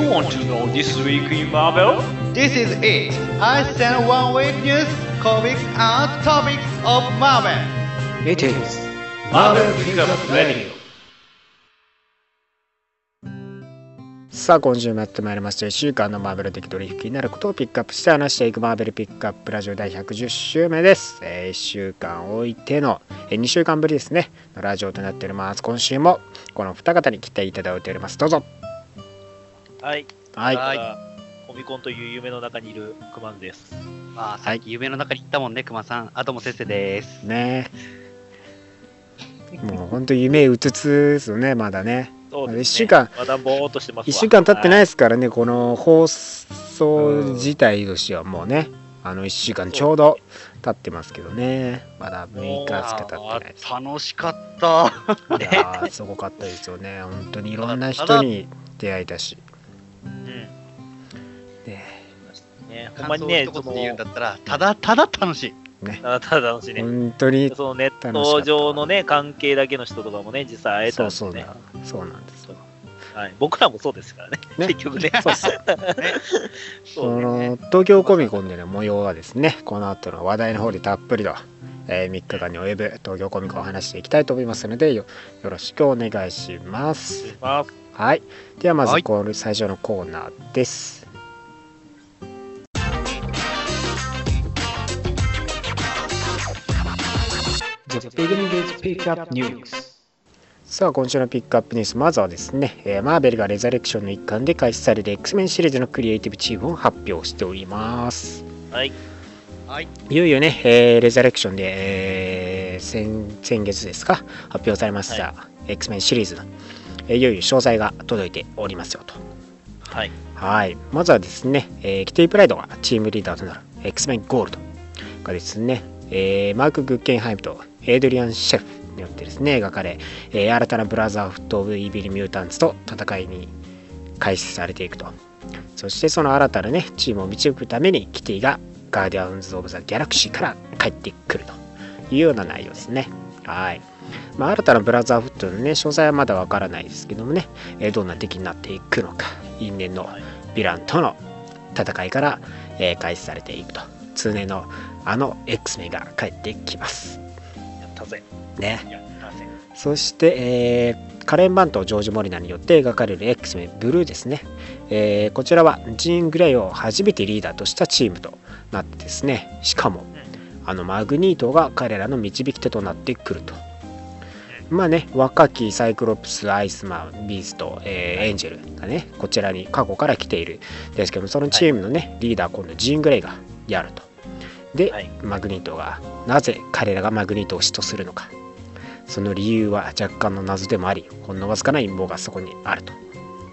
You want to know this week in Marvel? This is it. I send one week news, comics, and topics of Marvel. It is Marvel Pickup Radio. さあ今週もやってまいりました1週間のマーベル的取引になることをピックアップして話していくマーベルピックアップラジオ第110週目です、えー1週間置いての、え2週間ぶりですねのラジオとなっております今週もこの二方に来ていただいておりますどうぞはい。はいはいコミコンという夢の中にいるクマンです。まあ、さっき夢の中に行ったもんね、熊さん。あとも先生です。ね もうほんと夢うつつですよねまだねそうですね一週間まだぼーっとしてますわ。1週間経ってないい。ですからねこの放送自体としてはもうねあの1週間ちょうど経ってますけどねまだ6日しか経ってないです楽しかった。いやーすごかったですよね本当にいろんな人に出会えたしうん。ね。ね、ほんまにね、その感想を一言うんだったら、ただただ楽しい。ただただ楽しいね。本当にそのネット上のね、関係だけの人とかもね、実際会えたんでね。そうそうだ。そうなんですよ。はい、僕らもそうですからね、ね。結局ね。そうそう。そその東京コミコンでの模様はですねこの後の話題の方でたっぷりと、えー3日間に及ぶ東京コミコンを話していきたいと思いますのでよよろしくお願いします。まあ、はい。ではまずはい。この最初のコーナーです、The beginning is Pickup News. さあ今週のピックアップニュース。まずはですね、えーマーベルがレザレクションの一環で開始される X メンシリーズのクリエイティブチームを発表しております。はい。はい。いよいよね、えーレザレクションで、えー先先月ですか？発表されました、X メンシリーズの、えーいよいよ詳細が届いておりますよと。はい。はい。まずはですね、えーキティプライドがチームリーダーとなる X メンゴールドがですね、えーマーク・グッケンハイムとエイドリアン・シェフによってですね描かれ、えー新たなブラザーフット・オブ・イービル・ミュータンツと戦いに開始されていくと。そしてその新たなねチームを導くためにキティがガーディアンズ・オブ・ザ・ギャラクシーから帰ってくるというような内容ですね。はいまあ、新たなブラザーフットのね詳細はまだわからないですけどもね、えーどんな敵になっていくのか因縁のはい。ヴィランとの戦いから、えー開始されていくと。通年のあの X メンが帰ってきます。やったぜ。ね。やったぜ。そして、えーカレン・バンとジョージ・モリナによって描かれる X メンブルーですね、えーこちらはジーン・グレイを初めてリーダーとしたチームとなってですね。しかもあのマグニートが彼らの導き手となってくるとまあね若きサイクロプスアイスマンビースト、えーエンジェルがねこちらに過去から来ている。ですけどもそのチームのね、リーダー今度ジーン・グレイがやると。で、はい。マグニートがなぜ彼らがマグニートを嫉妬するのか。その理由は若干の謎でもありほんのわずかな陰謀がそこにあると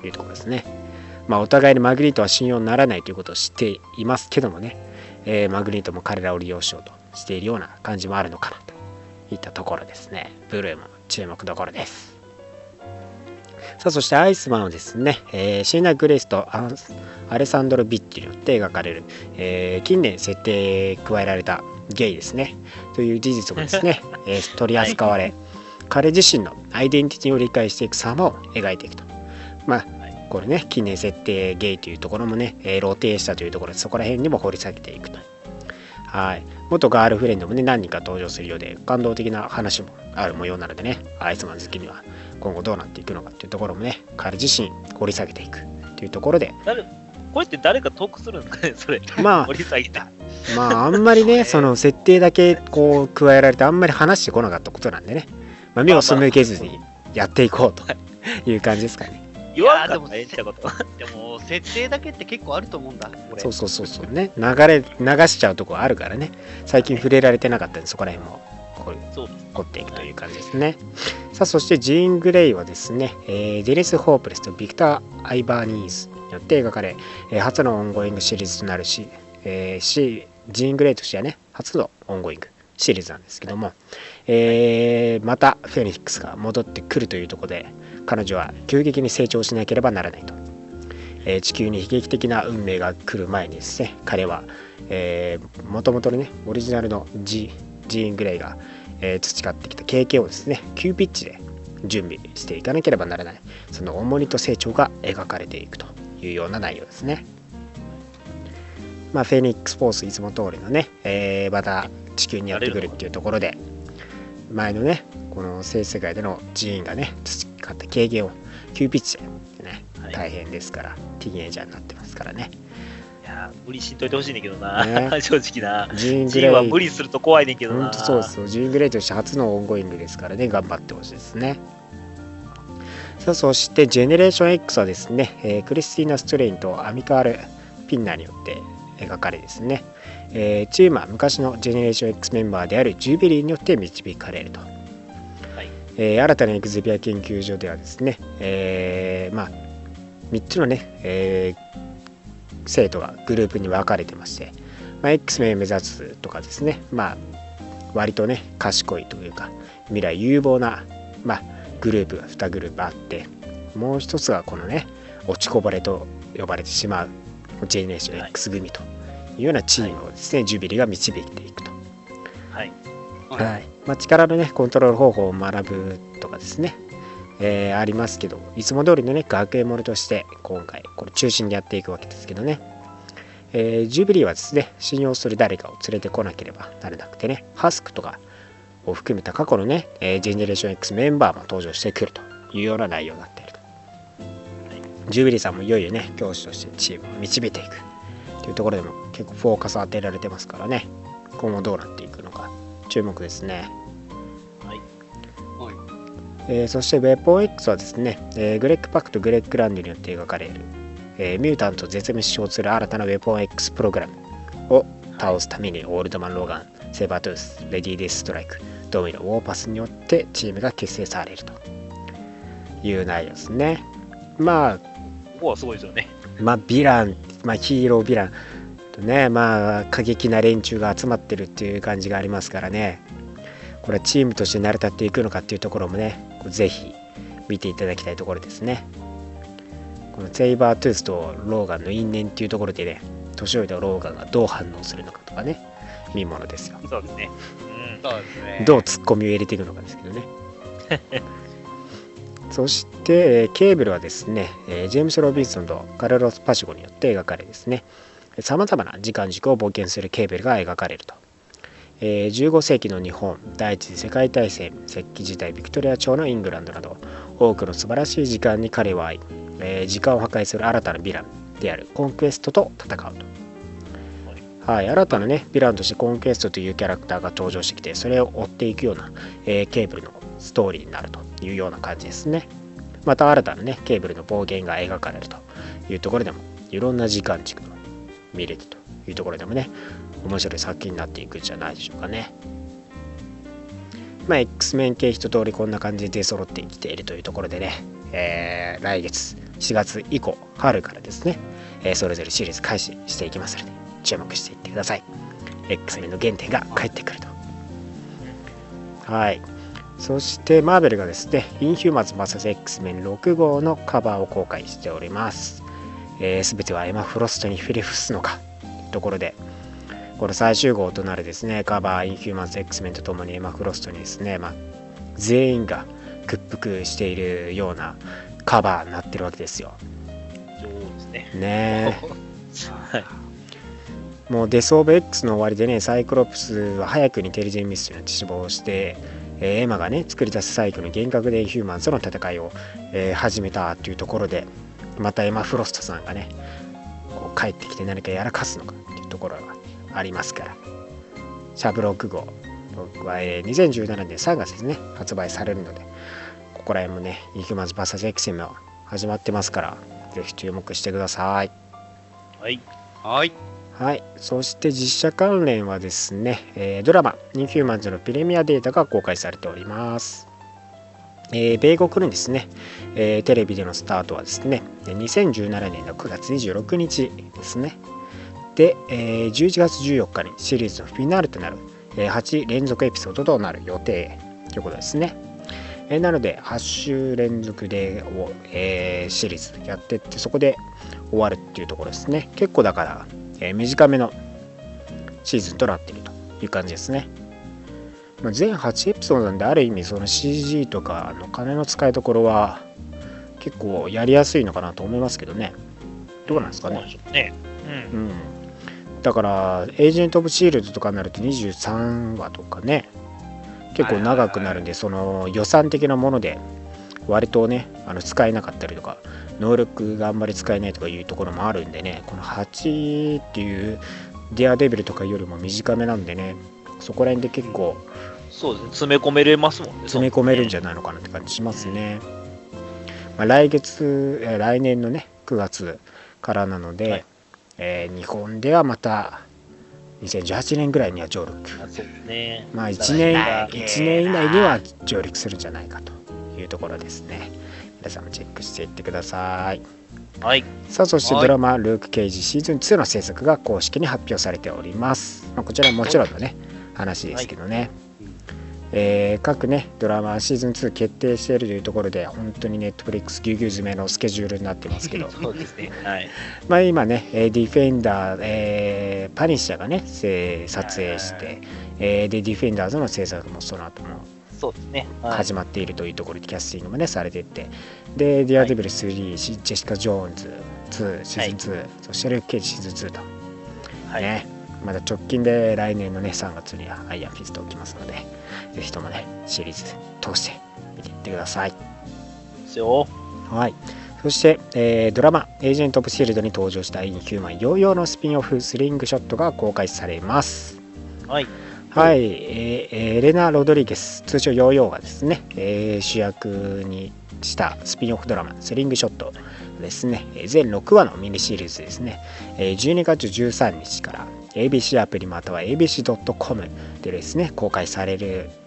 いうところですね。まあお互いにマグニートは信用ならないということを知っていますけどもね、えーマグニートも彼らを利用しようとしているような感じもあるのかなといったところですね。ブルーも注目どころです。さあそしてアイスマンはですね、えーシーナ・グレイスとアレサンドロ・ビッチによって描かれる、えー近年設定加えられたゲイですねという事実もですね、えー取り扱われ、彼自身のアイデンティティを理解していく様を描いていくと。まあこれね近年設定ゲイというところもね、えー露呈したというところでそこら辺にも掘り下げていくとはい。元ガールフレンドもね何人か登場するようで感動的な話もある模様なのでね。アイスマン好きには今後どうなっていくのかっていうところもね彼自身掘り下げていくというところで。誰これって誰か得するんですか？ね、それ。まあ掘り下げて。まああんまりね その設定だけこう加えられてあんまり話してこなかったことなんでね、まあ、目を背けずにやっていこうという感じですかね。言わんかでもったらええんちゃうこと。でも、設定だけって結構あると思うんだ。そうそうそうそうね流れ流しちゃうとこあるからね最近触れられてなかったんでそこら辺もこうそうです。掘っていくという感じですね。さあそしてジーン・グレイはですね、えーデニス・ホープレスとビクター・アイバーニーズによって描かれ、えー初のオンゴイングシリーズとなるし,、えーしジーン・グレイとしてはね初のオンゴイングシリーズなんですけども、えーまたフェニックスが戻ってくるというところで彼女は急激に成長しなければならないと、えー地球に悲劇的な運命が来る前にですね彼はもともとのねオリジナルのジジーン・グレイが、えー培ってきた経験をですね急ピッチで準備していかなければならないその重荷と成長が描かれていくというような内容ですね。まあ、フェニックスフォースいつも通りのね、えーまた地球にやってくるっていうところで、前のね、この性世界での寺院がね、培った経験を急ピッチでね、はい大変ですから、ティーンエイジャーになってますからね。いやー無理しんといてほしいねんけどな、ね 正直な。ジーングレイ無理すると怖いねんけどな。本当そうですよ。ジーングレイとして初の ongoing ですからね、頑張ってほしいですね。さあ、そして、ジェネレーション X はですね、えークリスティーナ・ストレインとアミカール・ピンナーによって描かれですね、えーチームは昔のジェネレーション X メンバーであるジュビリーによって導かれると。はいえー新たなエクゼビア研究所ではですね、えーまあ、3つのね、えー生徒がグループに分かれてまして、まあ、X メン目指すとかですね、まあ、割とね賢いというか未来有望な、まあ、グループが2グループあってもう一つがこのね落ちこぼれと呼ばれてしまうジェネレーション X 組というようなチームをですね、ジュビリが導いていくと。はい。はい。まあ、力のねコントロール方法を学ぶとかですね、えーありますけどいつも通りのね学園ものとして今回これ中心でやっていくわけですけどね、えージュビリーはですね信用する誰かを連れてこなければならなくてねハスクとかを含めた過去のね、えージェネレーション X メンバーも登場してくるというような内容になっていると、ジュビリーさんもいよいよね教師としてチームを導いていくというところでも結構フォーカス当てられてますからね。今後どうなっていく注目ですね。えーそしてウェポン X はですね、えーグレッグ・パックとグレッグ・ランドによって描かれる、えーミュータント絶滅症する新たなウェポン X プログラムを倒すためにオールドマン・ローガン、セーバートゥース、レディー・ディス・ストライク、ドミノ、ウォーパスによってチームが結成されるという内容ですね。まあ、ここはすごいですよね。まあ、ヴィラン、まあ、ヒーローヴィランとね、まあ、過激な連中が集まってるっていう感じがありますからね、これはチームとして成り立っていくのかっていうところもね、こうぜひ見ていただきたいところですね。このセイバートゥースとローガンの因縁っていうところでね、年老いたローガンがどう反応するのかとかね、見ものですよ。そうですね。うん。そうですね。どうツッコミを入れていくのかですけどね。そして、えーケーブルはですね、えージェームス・ロビンソンとカルロス・パシゴによって描かれですね、さまざまな時間軸を冒険するケーブルが描かれると。えー15世紀の日本、第一次世界大戦、石器時代、ビクトリア朝のイングランドなど、多くの素晴らしい時間に彼は会い、えー時間を破壊する新たなヴィランであるコンクエストと戦うと。はい、新たなね、ヴィランとしてコンクエストというキャラクターが登場してきて、それを追っていくような、えーケーブルのストーリーになるというような感じですね。また新たなね、ケーブルの暴言が描かれるというところでも、いろんな時間軸が見れるというところでもね、面白い作品になっていくんじゃないでしょうかね。まあ、X メン系一通りこんな感じで出揃ってきているというところでね、えー来月4月以降、春からですね、えーそれぞれシリーズ開始していきますので、注目していってください。X メンの原点が帰ってくると。はい。そして、マーベルがですね、インヒューマンズ VS X メン6号のカバーを公開しております。す、えー、べ、てはエマ・フロストにフィリフスのかところで、この最終号となるですね、カバー、インヒューマンズ X メンとともにエマ・フロストにですね、まあ、全員が屈服しているようなカバーになってるわけですよ。女王ですね。ねえ。はい。もうデス・オブ X の終わりでね、サイクロプスは早くにテリジェン・ミステリーに死亡して、えーエマがね、作り出すサイクルの幻覚でヒューマンとの戦いを、えー始めたというところで、またエマ・フロストさんがね、こう帰ってきて何かやらかすのかっていうところがありますから、シャブ6号は、えー2017年3月ですね、発売されるので、ここら辺もね、 Inhumans VS X も始まってますから、ぜひ注目してください。はい。はい。はい、そして実写関連はですね、えードラマ「インフューマンズ」のプレミアデータが公開されております。えー米国のですね、えーテレビでのスタートはですね、2017年の9月26日ですね。で、えー11月14日にシリーズのフィナーレとなる、えー8連続エピソードとなる予定ということですね。えーなので、8週連続で、おえシリーズやってって、そこで終わるっていうところですね。結構だから、え短めのシーズンとなっているという感じですね。まあ、全8エピソードなんである意味その CG とかの金の使いどころは結構やりやすいのかなと思いますけどね。どうなんですかね？ね。うん。うんだからエージェント・オブ・シールドとかになると23話とかね結構長くなるんでその予算的なもので割とねあの使えなかったりとか能力があんまり使えないとかいうところもあるんでねこの8っていうディアデビルとかよりも短めなんでねそこら辺で結構そうですね。詰め込めれますもんね。詰め込めるんじゃゃないのかなって感じしますね。まあ、来月、えー来年のね、9月からなので、はいえー日本ではまた2018年ぐらいには上陸。ね。まあ1年だ1年以内には上陸するんじゃないかというところですね。皆さんもチェックしていってください。はい。さあそしてはいドラマ「ルーク・ケイジ」シーズン2の制作が公式に発表されております、まあ、こちらももちろんのね話ですけどね、えー各ねドラマシーズン2決定しているというところで本当にネットフリックスぎゅうぎゅう詰めのスケジュールになってますけど。そうですね。はい。まあ今ねえーディフェンダー、えーパニッシャーがね撮影して、えーでディフェンダーズの制作もその後もそうですね。はい。始まっているというところでキャスティングもねされていって。で「デアデビル3」シジェシカ・ジョーンズ2シーズン2、そしてルーク・ケイジシーズン2と、はい。ね。まだ直近で来年のね3月にはアイアンフィスト起きますのでぜひともねシリーズ通して見ていってください。ですよ。はい。そして、えードラマ「エージェント・オブ・シールド」に登場したインヒューマンヨーヨーのスピンオフスリングショットが公開されます。はい。はい、えーえーエレナ・ロドリゲス通称ヨーヨーがですね、えー主役にしたスピンオフドラマ「スリングショット」ですね。えー全6話のミニシリーズですね。えー12月13日から ABC アプリまたは ABC.com でですね公開されると、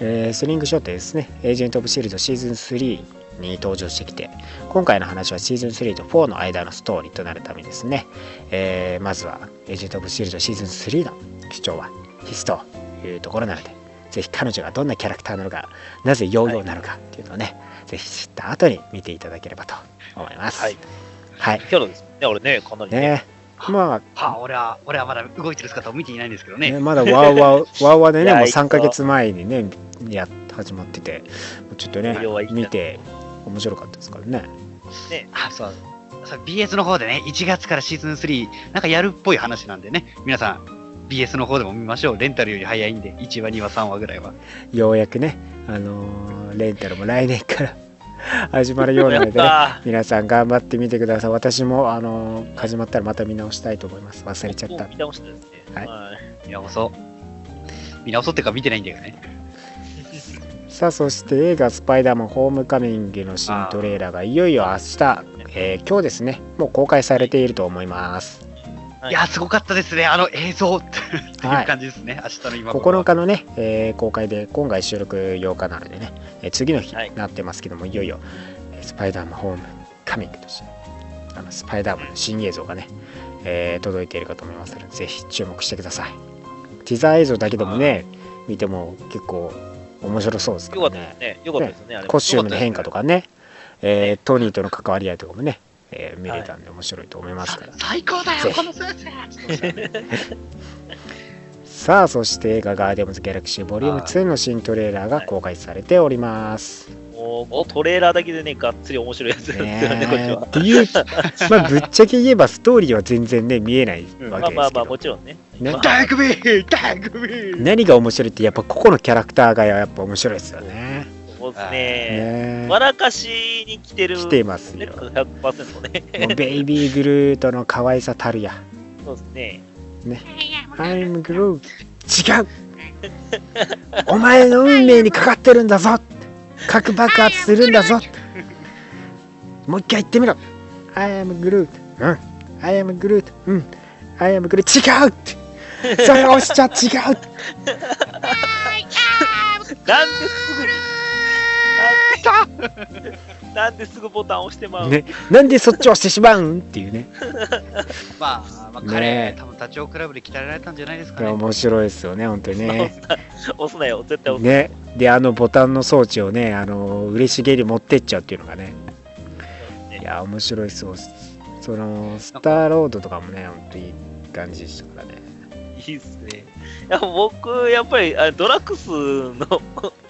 えースリングショットですねエージェント・オブ・シールドシーズン3に登場してきて今回の話はシーズン3と4の間のストーリーとなるためですね、えーまずはエージェント・オブ・シールドシーズン3の主張はヒスというところなのでぜひ彼女がどんなキャラクターなのかなぜヨーヨーなのかっていうのをね、ぜひ知った後に見ていただければと思いますはい。はいキャラですね。俺ね、かなりね。ねまあはあ、俺は、俺はまだ動いてる姿を見ていないんですけどね。ね、まだワーワー、ワーワーでね、もういやいつも3ヶ月前にね、や始まってて、ちょっとね見て面白かったですからね。あ、そう。そう BS の方でね、1月からシーズン3、なんかやるっぽい話なんでね、皆さん、BS の方でも見ましょう。レンタルより早いんで、1話、2話、3話ぐらいは。ようやくね、あのーレンタルも来年から 始まるようなので、ね、皆さん頑張ってみてください。私も、あのー始まったらまた見直したいと思います。忘れちゃった。見直したですね。はいはい。見直そう。見直そうっていうか見てないんだよね。さあ、そして映画スパイダーマンホームカミングの新トレーラーがいよいよ明日、えー今日ですね、もう公開されていると思います。はい。いや、すごかったですね。あの映像っていはいう感じですね。明日の今頃9日のね、えー公開で今回収録8日なのでね、えー次の日はい。になってますけども、い、よいよ、えースパイダーマンホームカミングとしてあのスパイダーマンの新映像がね、えー届いているかと思いますのでぜひ注目してください。ティザー映像だけでもね見ても結構面白そうですかよからったですね。ね。よかったですね。あれコスチュームの変化とかね、えーねトニーとの関わり合いとかもね、えー見れたんで面白いと思いますから、最高だよ、この先生 さあそして映画「ガーディアムズ・ギャラクシーボリューム2の新トレーラーが公開されております、もうもうトレーラーだけでね、がっつり面白いやつですよね、ねこっちは。っ。ていう、まあ、ぶっちゃけ言えばストーリーは全然ね見えないわけですけど、まあまあまあ、もちろんね。何が面白いってやっぱ個々のキャラクターがやっぱ面白いですよね。そうですね。ね。笑かしに来てる。来てますよ。ね100%ね。もうベイビーグルートの可愛さたるや。そうですね。I'm Groot 違う。お前の運命にかかってるんだぞ。核爆発するんだぞ。もう一回言ってみろ。I am Groot うん。I am Groot うん。I am Groot 違うって。それ押しちゃ違う なんですぐ。なん なんですぐボタン押してまう。ね、なんでそっち押してしまうんっていうね。まあ、まあ、ね。彼、多分ダチョウ倶楽部で鍛えられたんじゃないですかね。面白いですよね本当にね。押すなよ、絶対押す。なよ。ね。であのボタンの装置をねあの嬉しげに持ってっちゃうっていうのがね。いや面白いそうそのスターロードとかもね本当いい感じでしたからね。いいっすね。いや僕、やっぱりあドラッグスの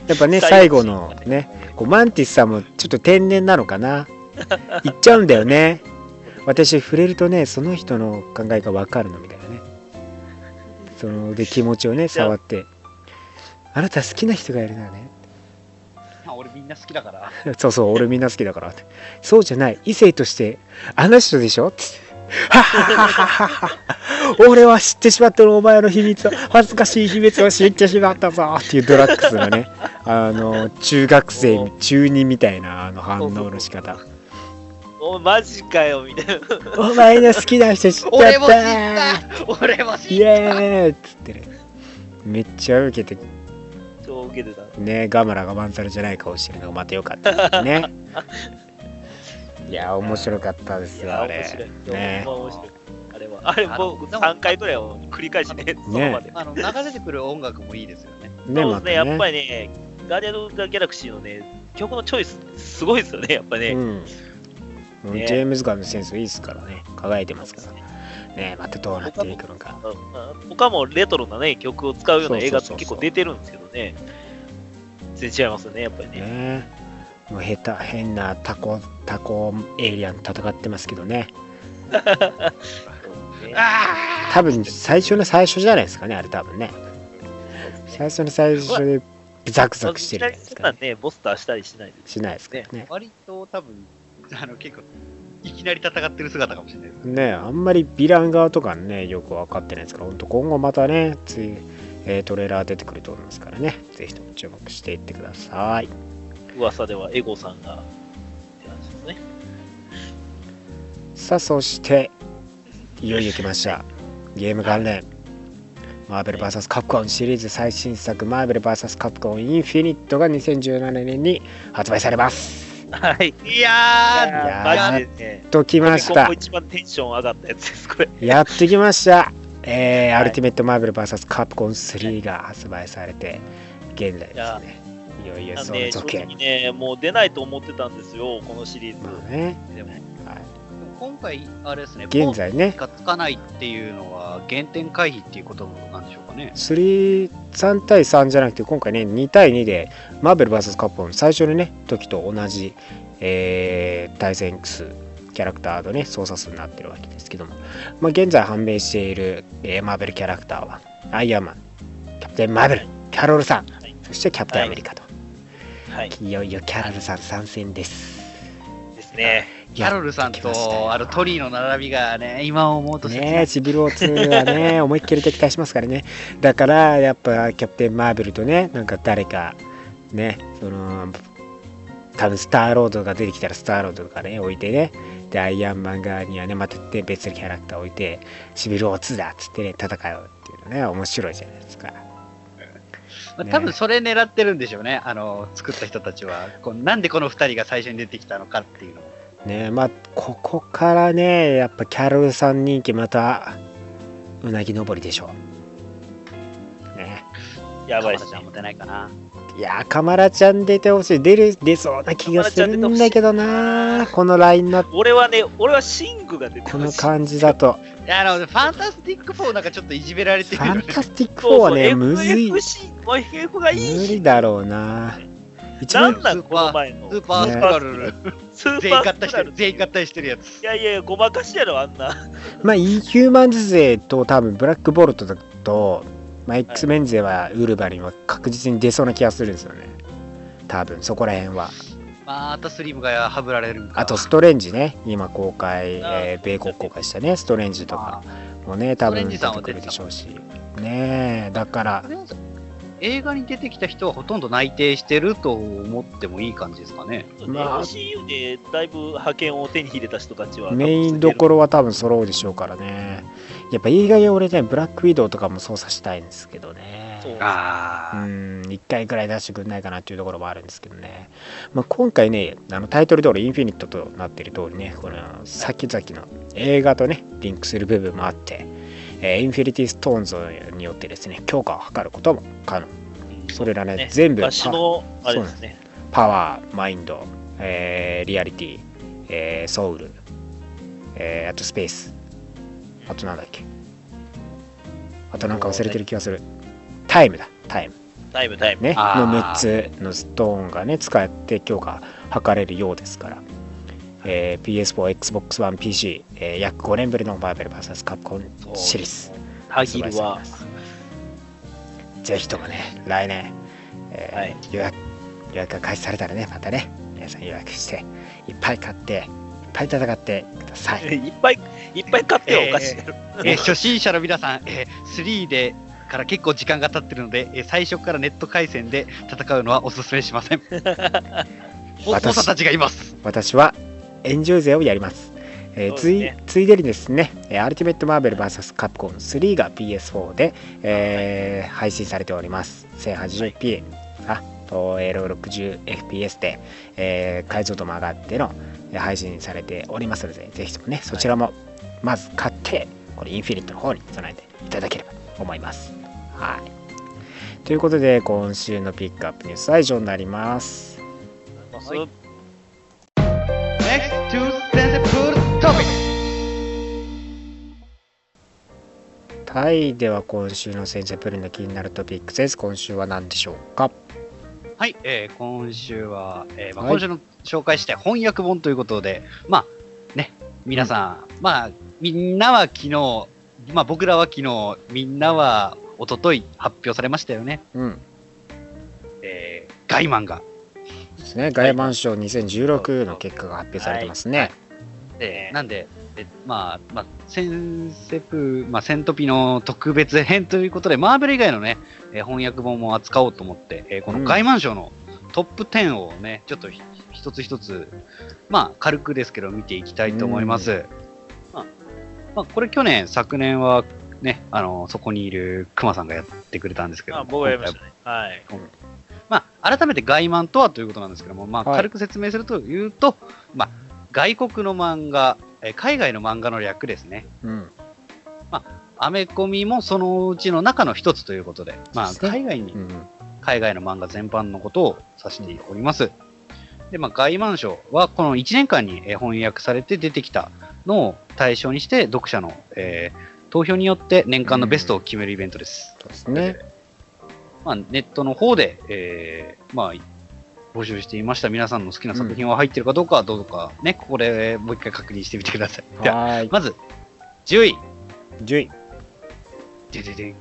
やっぱね最最後のね。こうマンティスさんもちょっと天然なのかな？行っちゃうんだよね。私触れるとねその人の考えが分かるのみたいなね。そので気持ちをね触って。あなた好きな人がいるのよね。あ俺みんな好きだから。そうそう俺みんな好きだからって。そうじゃない。異性としてあの人でしょってはっはっはっは俺は知ってしまったのお前の秘密を恥ずかしい秘密を知ってしまったぞ。っていうドラッグスのね あの中学生中二みたいなあの反応の仕方。おマジかよみたいな。お前の好きな人知っちゃった。俺も知った。俺も知イエったーイ。っつってね。めっちゃ受けて超受けてた。ねガマラがマンザルじゃない顔してるのがまた良かったね いや面白かったですよあれ面白い。ね。あれは。あれ、も3回ぐらいを繰り返しね、その場で。あの、流れてくる音楽もいいですよね。ですね、やっぱねりね、ガーディアン・ザ・ギャラクシーのね、曲のチョイス、すごいですよね、やっぱね。ジェームズ・ガンのセンスいいですからね輝いてますからねまたどうなっていくのかうん他もレトロなね、曲を使うような映画って結構出てるんですけどね。全然違いますよね、やっぱりね。ねもう下手変なタコタコエイリアン戦ってますけどね。多分最初の最初じゃないですかねあれ多分ね。最初の最初でザクザクしてるじゃないですか、ね、ね、ボスターしたりしないです。しないですからね。割と多分、あの、結構、いきなり戦ってる姿かもしれないです。ね。あんまりヴィラン側とかねよく分かってないですから本当今後またねつい、えートレーラー出てくると思いますからね。ぜひとも注目していってください噂ではエゴさんが、って感じですね。さあそしていよいよ来ました。ゲーム関連。マーベル VS. カプコンシリーズ。最新作マーベル VS. カプコンインフィニットが2017年に発売されます。はい。いややーマジでね、ときました。一番テンション上がったやつです、これ。やってきました。えーはい。アルティメットマーベル VS. カプコン3が発売されて現在ですねいよいよそのなんで、正直ね、もう出ないと思ってたんですよ、このシリーズ。まあね。でも、はい。今回、あれですね、現在ね。がつかないっていうのは、原点回避っていうことなんでしょうかね。3 3対3じゃなくて今回ね2対2でマーベル VS. カプコン最初のね時と同じ、えー対戦数キャラクターのね操作数になってるわけですけども、まあ、現在判明している、えーマーベルキャラクターはアイアンマンキャプテンマーベルキャロルさん。はい。そしてキャプテンアメリカと、はい。い、よいよキャロルさん参戦ですですね。キャロルさんと、あの、トリーの並びがね、今思うとねえ、シビルオ2はね、思いっきり敵対しますからね。だから、やっぱ、キャプテン・マーベルとね、なんか誰か、ね、その、多分スターロードが出てきたらスターロードとかね、置いてね、で、アイアンマン側にはね、またね別のキャラクター置いて、シビルオ2だっつってね、戦うっていうのね、面白いじゃないですか。まあ多分それ狙ってるんでしょうね、あの、作った人たちは。こうなんでこの二人が最初に出てきたのかっていうのを。ねまあ、ここからね、やっぱキャロルさん人気また、うなぎ登りでしょう。ね。やばいっすねないかな。いやー、カマラちゃん出てほしい。出る、出そうな気がするんだけどなこのラインナップ、俺はね、俺はシングが出てこほしい。の感じだと。いや、あの、ファンタスティック4なんかちょっといじめられてフるよね。ァンタスティック4そうそうはね、むずい。FF がいいし理、だろうな一番、なんなんこの前のスーパースクラルル、スー全員合体してる、全員合体してるやつ。いやいやいや、ごまかしやろ、あんな。まあ、インヒューマンズ勢と多分、ブラックボルトだと、まあ、X メン勢はウルヴァリンは確実に出そうな気がするんですよね。多分、そこら辺は。またスリムがはぶられる。あと、ストレンジね。今公開、あえー米国公開したね、ストレンジとかもね、多分出てくるでしょうし。ねえ、だから映画に出てきた人はほとんど内定してると思ってもいい感じですかね。まあ MCU でだいぶ派遣を手に入れた人たちは。メインどころは多分揃うでしょうからね。やっぱいい加減俺ね、ブラックウィドウとかも操作したいんですけどね。そうあう。ん、1回くらい出してくんないかなっていうところもあるんですけどね。まあ、今回ね、あのタイトル通りインフィニットとなっている通りね、この先々の映画とね、リンクする部分もあって、えーインフィニティストーンズによってですね、強化を図ることも可能。それらね、全部昔の、あれですね。パワー、マインド、えーリアリティ、えーソウル、えーあとスペース、あとなんだっけ？あとなんか忘れてる気がする。タイムだ、タイム。タイム、タイム。ね、の6つのストーンがね、使って強化図れるようですから。えー PS4、Xbox One、PC、えー約5年ぶりのマーベル VS カプコンシリーズハギルは、ぜひともね来年、えーはい予約予約が開始されたらねまたね皆さん予約していっぱい買ってぱい戦ってくださいいっぱい、いっぱい買ってよ、お菓子。えー初心者の皆さん、えー3でから結構時間が経ってるので、えー最初からネット回線で戦うのはお勧めしません。お私父さんたちがいます。私はエンジョイ勢をやります。えーついついでにですね、えーアルティメット・マーベル VS カプコン3が PS4 で、えー配信されております。1080p、あと、えー 60fps で、えー解像度も上がってのえー配信されておりますので、ぜひともね、そちらもまず買って、これインフィニットの方に備えていただければと思います。はい。ということで、今週のピックアップニュースは以上になります。ます Next to sensible topic. タイでは今週の先生プルの気になるトピックスです。今週は何でしょうか？はい、えー今週は、えーまあ、はい今週の紹介して翻訳本ということで、まあね、皆さん、まあ、みんなは昨日、まあ僕らは昨日、みんなは一昨日発表されましたよね。うん。えーガイマンが。ですね。ガイマン賞2016の結果が発表されてますね。えーなんで、えまあ、まあ、センセプ、まあ、セントピの特別編ということで、マーベル以外のね、えー翻訳本も扱おうと思って、えーこのうんガイマン賞のトップ10をね、ちょっとひ一つ一つ、まあ、軽くですけど見ていきたいと思います。まあ、まあ、これ去年、昨年はね、あの、そこにいるクマさんがやってくれたんですけど、あ僕がやりましたね。はい。まあ、改めて外漫とはということなんですけども、まあ、はい軽く説明するというと、まあ、外国の漫画、えー海外の漫画の略ですね。うん。アメコミもそのうちの中の一つということで、まあ、海外に、うん。海外の漫画全般のことを指しております。で、まあ、外漫賞はこの1年間にえー翻訳されて出てきたのを対象にして、読者の、えー投票によって年間のベストを決めるイベントです。そうですね。まあ、ネットの方で、えーまあ、募集していました皆さんの好きな作品は入ってるかどうかはどうかね、ここでもう一回確認してみてください。ではい。まず、10位。10位。でででん。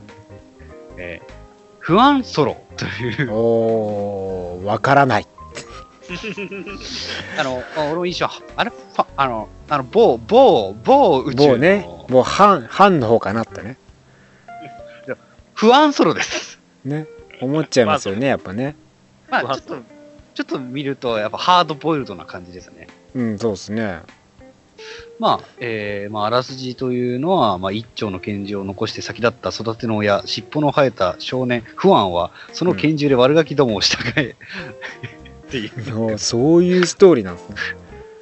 えー、不安ソロという、おー、わからない。あの、あ俺もいいでしょ。あれ、あの、あの、某、某、某宇宙の、もうね、もう半、半の方かなってね。不安ソロです。ね。思っちゃいますよね、やっぱね。まあ、ちょっと、ちょっと見ると、やっぱハードボイルドな感じですね。うん、そうですね。まあ、えー、まあ、あらすじというのは、まあ、一丁の拳銃を残して先立った育ての親、尻尾の生えた少年、不安は、その拳銃で悪ガキどもを従え、っていう、そういうストーリーなんですね。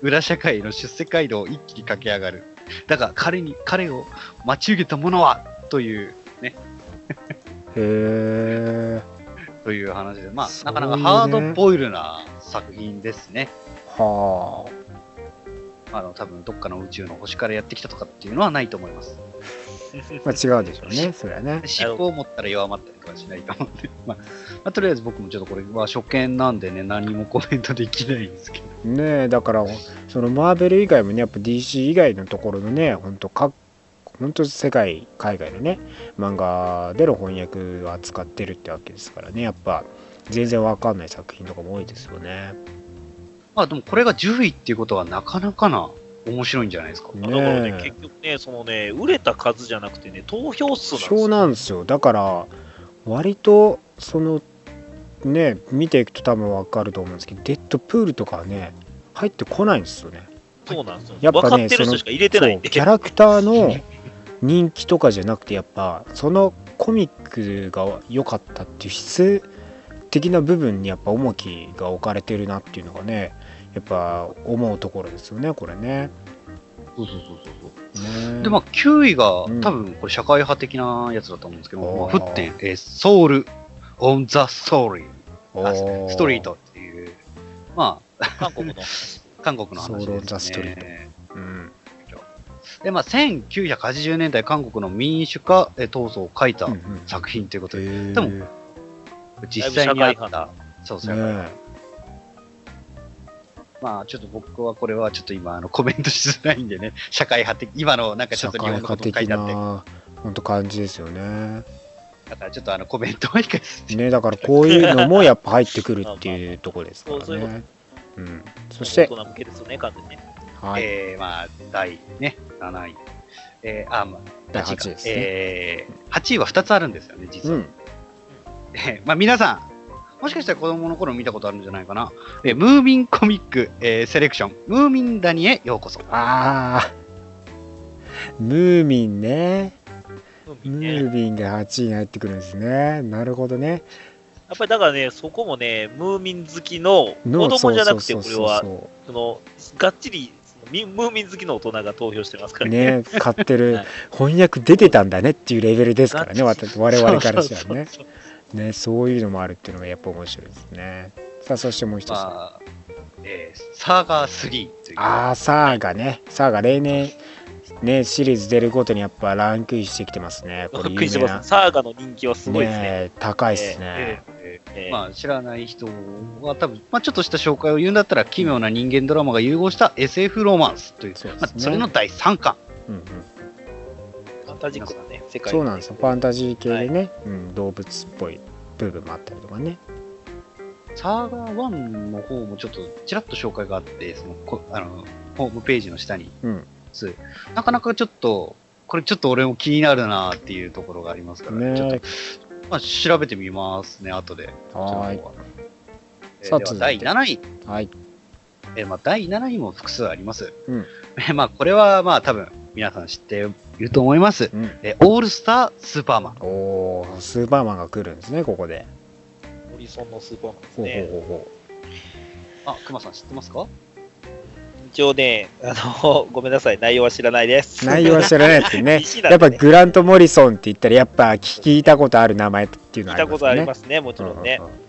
裏社会の出世街道を一気に駆け上がる。だが、彼に、彼を待ち受けた者は、という、へー。という話で、まあ、ねなかなかハードボイルな作品ですね。はあの、多分どっかの宇宙の星からやってきたとかっていうのはないと思います。あ。まあ違うでしょうね、それはね。尻尾を持ったら弱まったりとかしないと思うんで、まあ、まあ、とりあえず僕もちょっとこれは初見なんでね、何もコメントできないんですけど。ねえだからそのマーベル以外もねやっぱ DC 以外のところのね本当か本当世界海外のね漫画での翻訳を扱ってるってわけですからねやっぱ全然わかんない作品とかも多いですよね。まあでもこれが10位っていうことはなかなかな面白いんじゃないですか。ねだからね、え結局ね、そのね、売れた数じゃなくてね、投票数なんですそうよ。なんですよだから割とそのね見ていくと多分わかると思うんですけどデッドプールとかはね入ってこないんですよね。そうなんですよ。やっぱね分かってる人しか入れてないんで。そうキャラクターの人気とかじゃなくてやっぱそのコミックが良かったっていう質的な部分にやっぱ重きが置かれてるなっていうのがねやっぱ思うところですよねこれね。そうそうそうそう。ね。で、まあ9位がうん。多分これ社会派的なやつだと思うんですけど、まあ、沸点、えーソウル・オン・ザ・ストーリー。おあー。ストリートっていう、ま韓国の。あ、韓国の話です、ね。ソウルオンザストリート。うん。で、まあ、1980年代韓国の民主化えー闘争を書いたうんうん。作品ということで、へでもー実際にあった、そうそう、ねまあちょっと僕はこれはちょっと今あのコメントしづらいんでね、社会派的、今のなんかちょ社会っと日本のこと派的書いてあって、な本当感じですよね。だからちょっとあのコメントは控えさせてねだからこういうのもやっぱ入ってくるっていうところですからね。うん、そして大、人向けですよね、完全にね。はい、えー、まあ、第ね、7位。えー、あ、まあ、第8位か8位ですねえー、8位は2つあるんですよね、実は。うん、えーまあ、皆さん、もしかしたら子供の頃見たことあるんじゃないかな。えームーミンコミック、えーセレクション、ムーミン谷へようこそ。あー、ムーミンね。ムねーミンが8位に入ってくるんですね。なるほどね。やっぱりだからね、そこもね、ムーミン好きのの子供じゃなくて、これは、そその、がっちり、そのミムーミン好きの大人が投票してますかうらね。ね、買ってる はい翻訳出てたんだねっていうレベルですからね、我々からしたらね。そうそうそうね、そういうのもあるっていうのがやっぱ面白いですね。さあ、そしてもう一つ。あまあ、えー、サーガー3という。あー、サーガね。サーガ例年、ね、シリーズ出るごとにやっぱランクインしてきてますね。これ有名な。サーガの人気はすごいですね。ね高いですね。えーええーーまあ、知らない人は多分、まあ、ちょっとした紹介を言うんだったら、奇妙な人間ドラマが融合した SF ロマンスという、そうねまあ、それの第3巻。うんうんタジックなね、世界そうなんですよ。ファンタジー系でね、うん、動物っぽい部分もあったりとかね。サーガー1の方もちょっとちらっと紹介があって、そのこあのホームページの下に、うん。つなかなかちょっと、これちょっと俺も気になるなっていうところがありますから、ねちょっと、まあ、調べてみますね、後で。はーい。えでは第続いて7位。はい。えーまあ、第7位も複数あります。うんえー まあ、これはまあ多分皆さん知っていると思います。うん。えーオールスタースーパーマン。おー、スーパーマンが来るんですね、ここで。モリソンのスーパーマンですほうほうね。ほうほあ、熊さん知ってますか？一応ね、あの、ごめんなさい、内容は知らないです。う。内容は知らないですね必死。なんやっぱグラント・モリソンって言ったら、やっぱ聞いたことある名前っていうの聞いたことはありますよね。ありますね、もちろんね。うんうんうん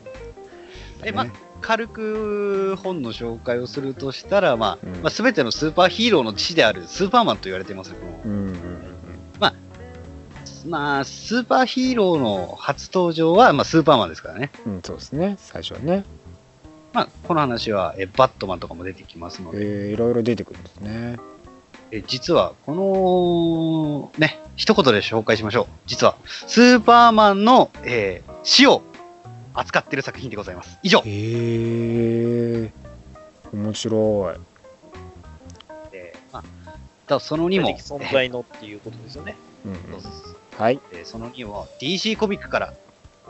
えまあ軽く本の紹介をするとしたら、まあうんまあ、全てのスーパーヒーローの父であるスーパーマンと言われていますこのうんうんうんまあ、スーパーヒーローの初登場は、まあ、スーパーマンですからね。うん。うん、そうですね、最初はね。まあ、この話はえバットマンとかも出てきますので、えー、いろいろ出てくるんですね。え実は、この、ね、一言で紹介しましょう。実は、スーパーマンの、えー死を扱っている作品でございます。以上。へえー、面白い。えーまあ、ただその2も、存在のっていうことですよね。うんうんえーそうですはい。えーその2は DC コミックから、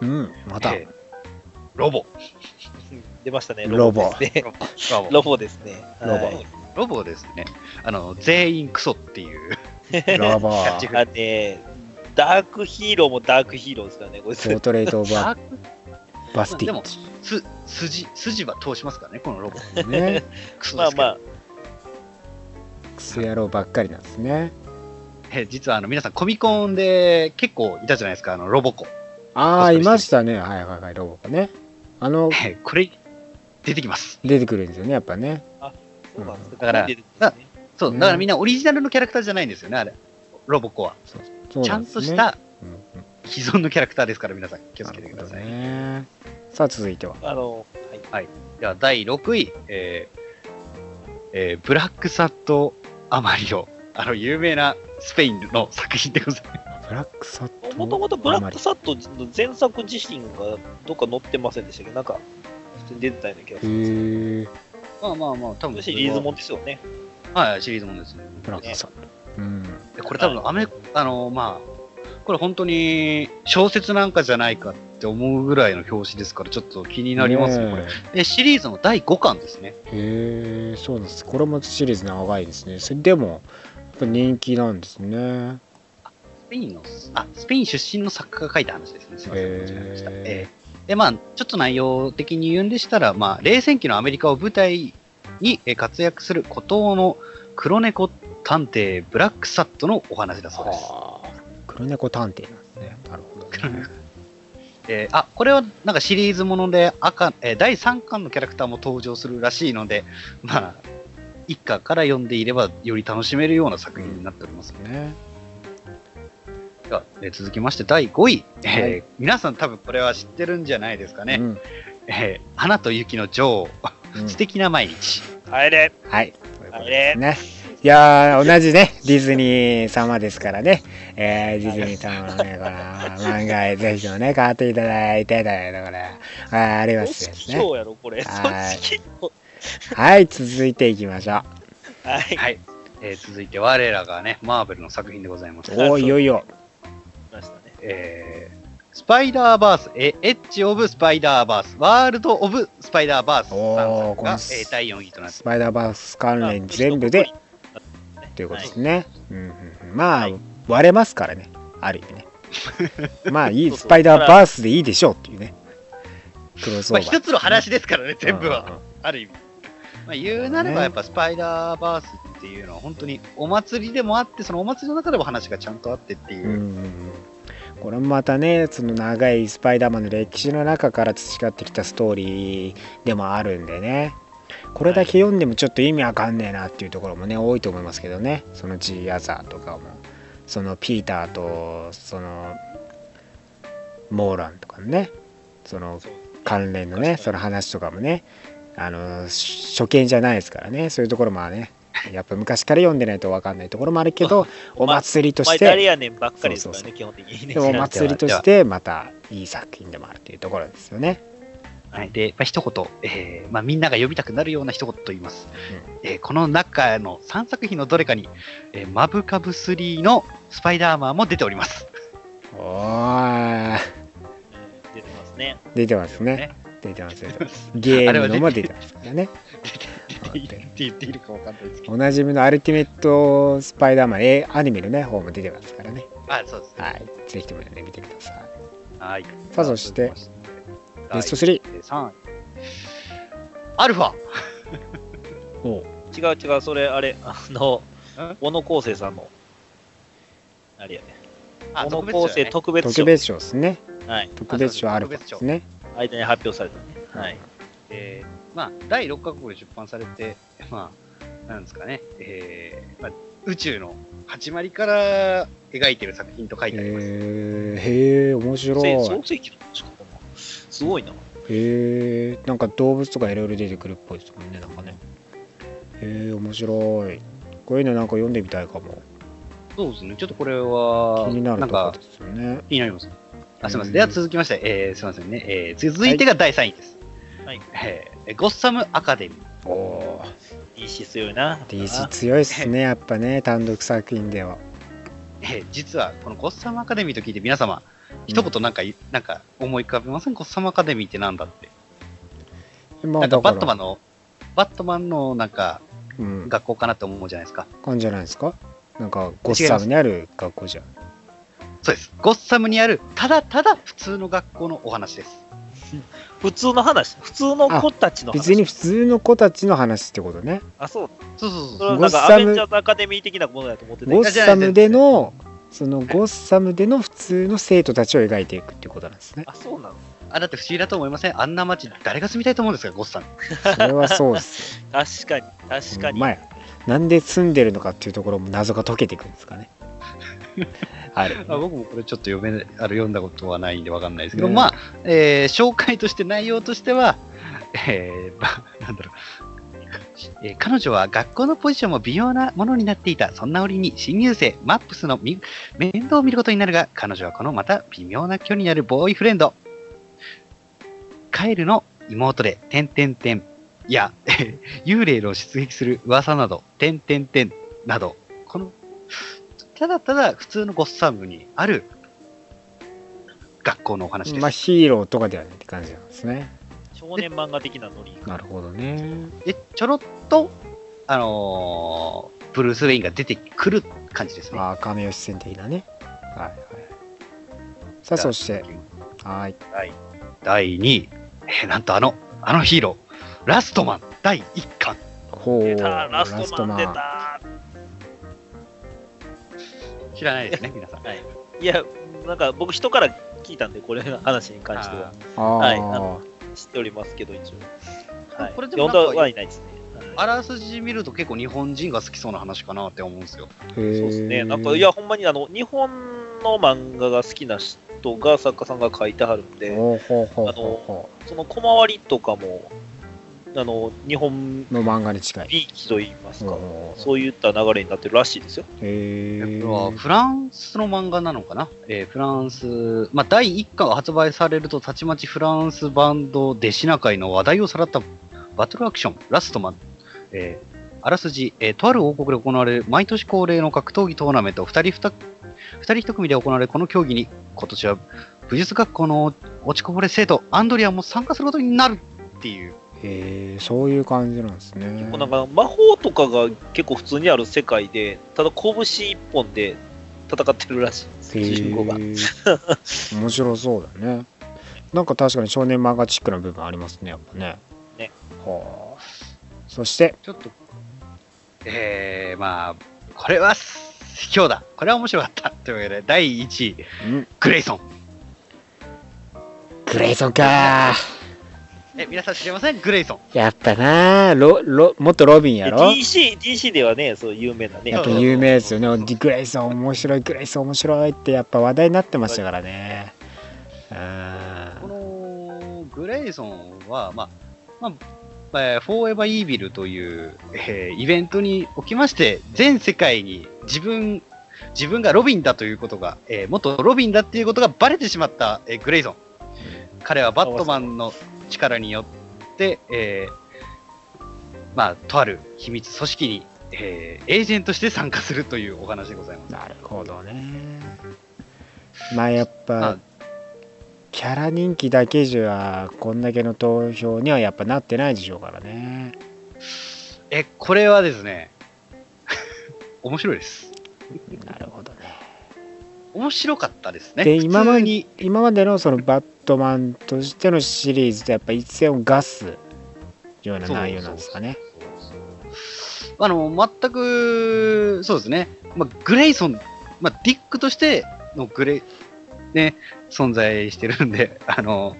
うん、また。えーロボ。出ましたね、ロボロボですね。ロボ ロボですね。ロボはいロボですね。あの、全員クソっていう。ラバーキャッチフ。あね、ダークヒーローもダークヒーローですからね、こいつ。ポートレート・オブ・あアバスティでもッチ。す、筋、筋は通しますからね、このロボ。ね。クソですけどまあまあ、クソ野郎ばっかりなんですね。えー実はあの皆さんコミコンで結構いたじゃないですか、あのロボコ。ああ、いましたね。はいはいはい、ロボコね。あの、えーこれ、出てきます。出てくるんですよね、やっぱね。そうなんですねだからねそう、うんだからみんなオリジナルのキャラクターじゃないんですよね、あれ。ロボコは。そうちゃなんとしたうんうん既存のキャラクターですから、皆さん気をつけてください。なるほどね。さあ、続いては。あの、はい。では、第6位、えーえーブラックサット・アマリオ。あの、有名なスペインの作品でございます。ブラックサット。もともとブラックサットの前作自身がどっか載ってませんでしたけ？ど、なんか、普通に出てたような気がすへる。え。まあまあまあ、多分シリーズもんですよね。はい、シリーズもんですね。ブラックサット。うん。でこれ多分アメ、あの、まあ、これ本当に小説なんかじゃないかって思うぐらいの表紙ですから、ちょっと気になりますね、これ。で、シリーズの第5巻ですね。へえ、そうなんです。これもシリーズ長いですね。それでも、やっぱ人気なんですね。スペインの、あ、スペイン出身の作家が書いた話ですね。すみません、間違えました。えーで、まあ、ちょっと内容的に言うんでしたら、まあ、冷戦期のアメリカを舞台にえー活躍する孤島の黒猫探偵ブラックサットのお話だそうです。はあ。黒猫探偵なんですね。なるほど、ね。えーあ、これはなんかシリーズもので赤、えー第3巻のキャラクターも登場するらしいので、まあ、一巻から読んでいればより楽しめるような作品になっております。ね。では、えー続きまして第5位、えーはい皆さん多分これは知ってるんじゃないですかね。うんえー花と雪の女王、うん 素敵な毎日。入れはい。ということですね。いやー、同じね、ディズニー様ですからね、えー、ディズニー様のね、この漫画、ぜひともね、買っていただいて、というところあーありますですね。そうやろ、これ。はいはい、続いていきましょはい。はい。えー続いて我らがね、マーベルの作品でございます。う。おー、いよいよ。ましたね。えースパイダーバース、えエッジ・オブ・スパイダーバース、ワールド・オブ・スパイダーバースおー3作が、このえー第4位となってスパイダーバース関連全部で、ということですね。うんうんうんまあ、はい割れますからね、ある意味ね。まあ、いい、そうそうスパイダーバースでいいでしょうっていうね。クロスオまあ、ーバー。一つの話ですからね、全部は。うんうんうんある意味。まあ、言うなれば、やっぱスパイダーバースっていうのは、本当にお祭りでもあって、そのお祭りの中でも話がちゃんとあってっていうう。これもまたねその長いスパイダーマンの歴史の中から培ってきたストーリーでもあるんでねこれだけ読んでもちょっと意味わかんねえなっていうところもね多いと思いますけどねその G アザーとかもそのピーターとそのモーランとかねその関連のねその話とかもねあの初見じゃないですからねそういうところもねやっぱ昔から読んでないと分かんないところもあるけどお祭りとして誰やねんばっかりですからそうね、基本的にね。でもお祭りとしてまたいい作品でもあるというところですよね。はい、で、まあ、一言、えーまあ、みんなが読みたくなるような一言と言います。えーこの中の3作品のどれかに、えーマブカブ3のスパイダーマンも出ております。おーうん出てますね。出てますね。ね出てます出てます。ゲームのも出てますからね。出ているって言っているかわかんないですけど。おなじみのアルティメットスパイダーマン、えアニメのね、方も出てますからね。あ、そうですね。はい。ぜひともね、見てください。はい。さあそしてベスト3。3位。アルファ。違う違う、それ、あれ、あのん、小野康生さんの、あれやね。あ小野康生特別賞。特別賞ですね。はい。特別賞アルファですね。間に発表されたね。はい。えーまあ、第6カ国で出版されて、まあ、なんですかね、えーまあ、宇宙の始まりから描いてる作品と書いてあります。えー、へえ、面白い。せ創世記のしか？すごいな。へえなんか動物とかいろいろ出てくるっぽいですもんねなんかねへえ面白いこういうのなんか読んでみたいかもそうですね、ちょっとこれは、気になるところですよね気になります。あ、すみませうんん。では続きまして、えー、すみませんね。えー、続いてが第3位です。はい。えーゴッサムアカデミー。おお DC 強いな。DC 強いっすね やっぱね単独作品ではえー実は、このゴッサムアカデミーと聞いて皆様、一言なんかい、なんか思い浮かべません？ゴッサムアカデミーってなんだって。まなんかバットマンンの、バットマンのなんかうん学校かなって思うじゃないですか。感じじゃないですか？なんかゴッサムにある学校じゃんそうです。ゴッサムにある、ただただ普通の学校のお話です。普通の話？普通の子たちの話？別に普通の子たちの話ってことねあ、そう。そうそうそうそれはゴッサムなんかアベンジャーズアカデミー的なものだと思ってたゴッサムでいのそのゴッサムでの普通の生徒たちを描いていくっていうことなんですね。あ、そうなの？あ、だって不思議だと思いません？あんな街、誰が住みたいと思うんですか、ゴッサム。それはそうです。よ 確かに、確かに。まあなんで住んでるのかっていうところも謎が解けていくんですかね。あるあ僕もこれちょっと読めあの読んだことはないんでわかんないですけど、ねまあ、えー紹介として内容としては、えーまあ、なんだろう、えー彼女は学校のポジションも微妙なものになっていた。そんな折に新入生、マップスのみ面倒を見ることになるが、彼女はこのまた微妙な距離にあるボーイフレンド。カエルの妹で、てんてんてん。いや、え ー幽霊の出撃する噂など、てんてんてんなど、この、ただただ普通のゴッサムにある学校のお話です。まあヒーローとかではないって感じなんですね少年漫画的なノリ。なるほどねで、ちょろっと、あのーブルース・ウェインが出てくる感じですね。ああ亀吉戦的なねはいはいさあそしてはいはい。第2位、えーなんとあの、あのヒーロー、ラストマン第1巻。ほうラストマン出た。知らないですね、皆さん。はい。いや、なんか僕人から聞いたんで、これの話に関しては。はいあの知っておりますけど、一応。はい。これでも読んだはいないですね。あらすじ見ると結構日本人が好きそうな話かなって思うんですよ。そうですね。なんか、いや、ほんまにあの、日本の漫画が好きな人が作家さんが書いてはるんで、ほうほうほうほうほその小回りとかも、あの、日本の漫画に近い。びいきと言いますか、そういった流れになってるらしいですよ。へフランスの漫画なのかな、えーフランス、まあ、第1巻が発売されると、たちまちフランスバンドでシナ海の話題をさらったバトルアクション、ラストマン、えーあらすじ、えーとある王国で行われる毎年恒例の格闘技トーナメント、2人 2, 二人1組で行われるこの競技に、今年は武術学校の落ちこぼれ生徒、アンドリアンも参加することになるっていう。へーそういう感じなんですね。もうなんか魔法とかが結構普通にある世界で、ただ拳一本で戦ってるらしいです、主人公が。面白そうだね。なんか確かに少年漫画チックな部分ありますね、やっぱね。ねはあ。そして、ちょっと、えー、まあ、これは、卑怯だ。これは面白かった。というわけで、第1位、うんグレイソン。グレイソンかえ、皆さん知りません？グレイソン。やっぱなロロ元ロビンやろ？DC, DC ではね、そう有名なね。やっぱ有名ですよね。グレイソン面白い、グレイソン面白いってやっぱ話題になってましたからね。あこのグレイソンは、まあ、まあ、えーフォーエバーイービルという、えーイベントにおきまして、全世界に自分、自分がロビンだということが、えー元ロビンだっていうことがバレてしまった、えーグレイソン。彼はバットマンの力によって、えーまあ、とある秘密組織に、えーエージェントとして参加するというお話でございます。なるほどね。まあやっまあぱ、キャラ人気だけじゃ、こんだけの投票にはやっぱなってないでしょうからね。え、これはですね、面白いです。なるほどね。面白かったですね。で、今まで今までのそのバットマンとしてのシリーズとやっぱ一線をガすような内容なんですかね。あの、全く、そうですね。まあ、グレイソン、まあ、ディックとしてのグレイ、ね、存在してるんで、あの、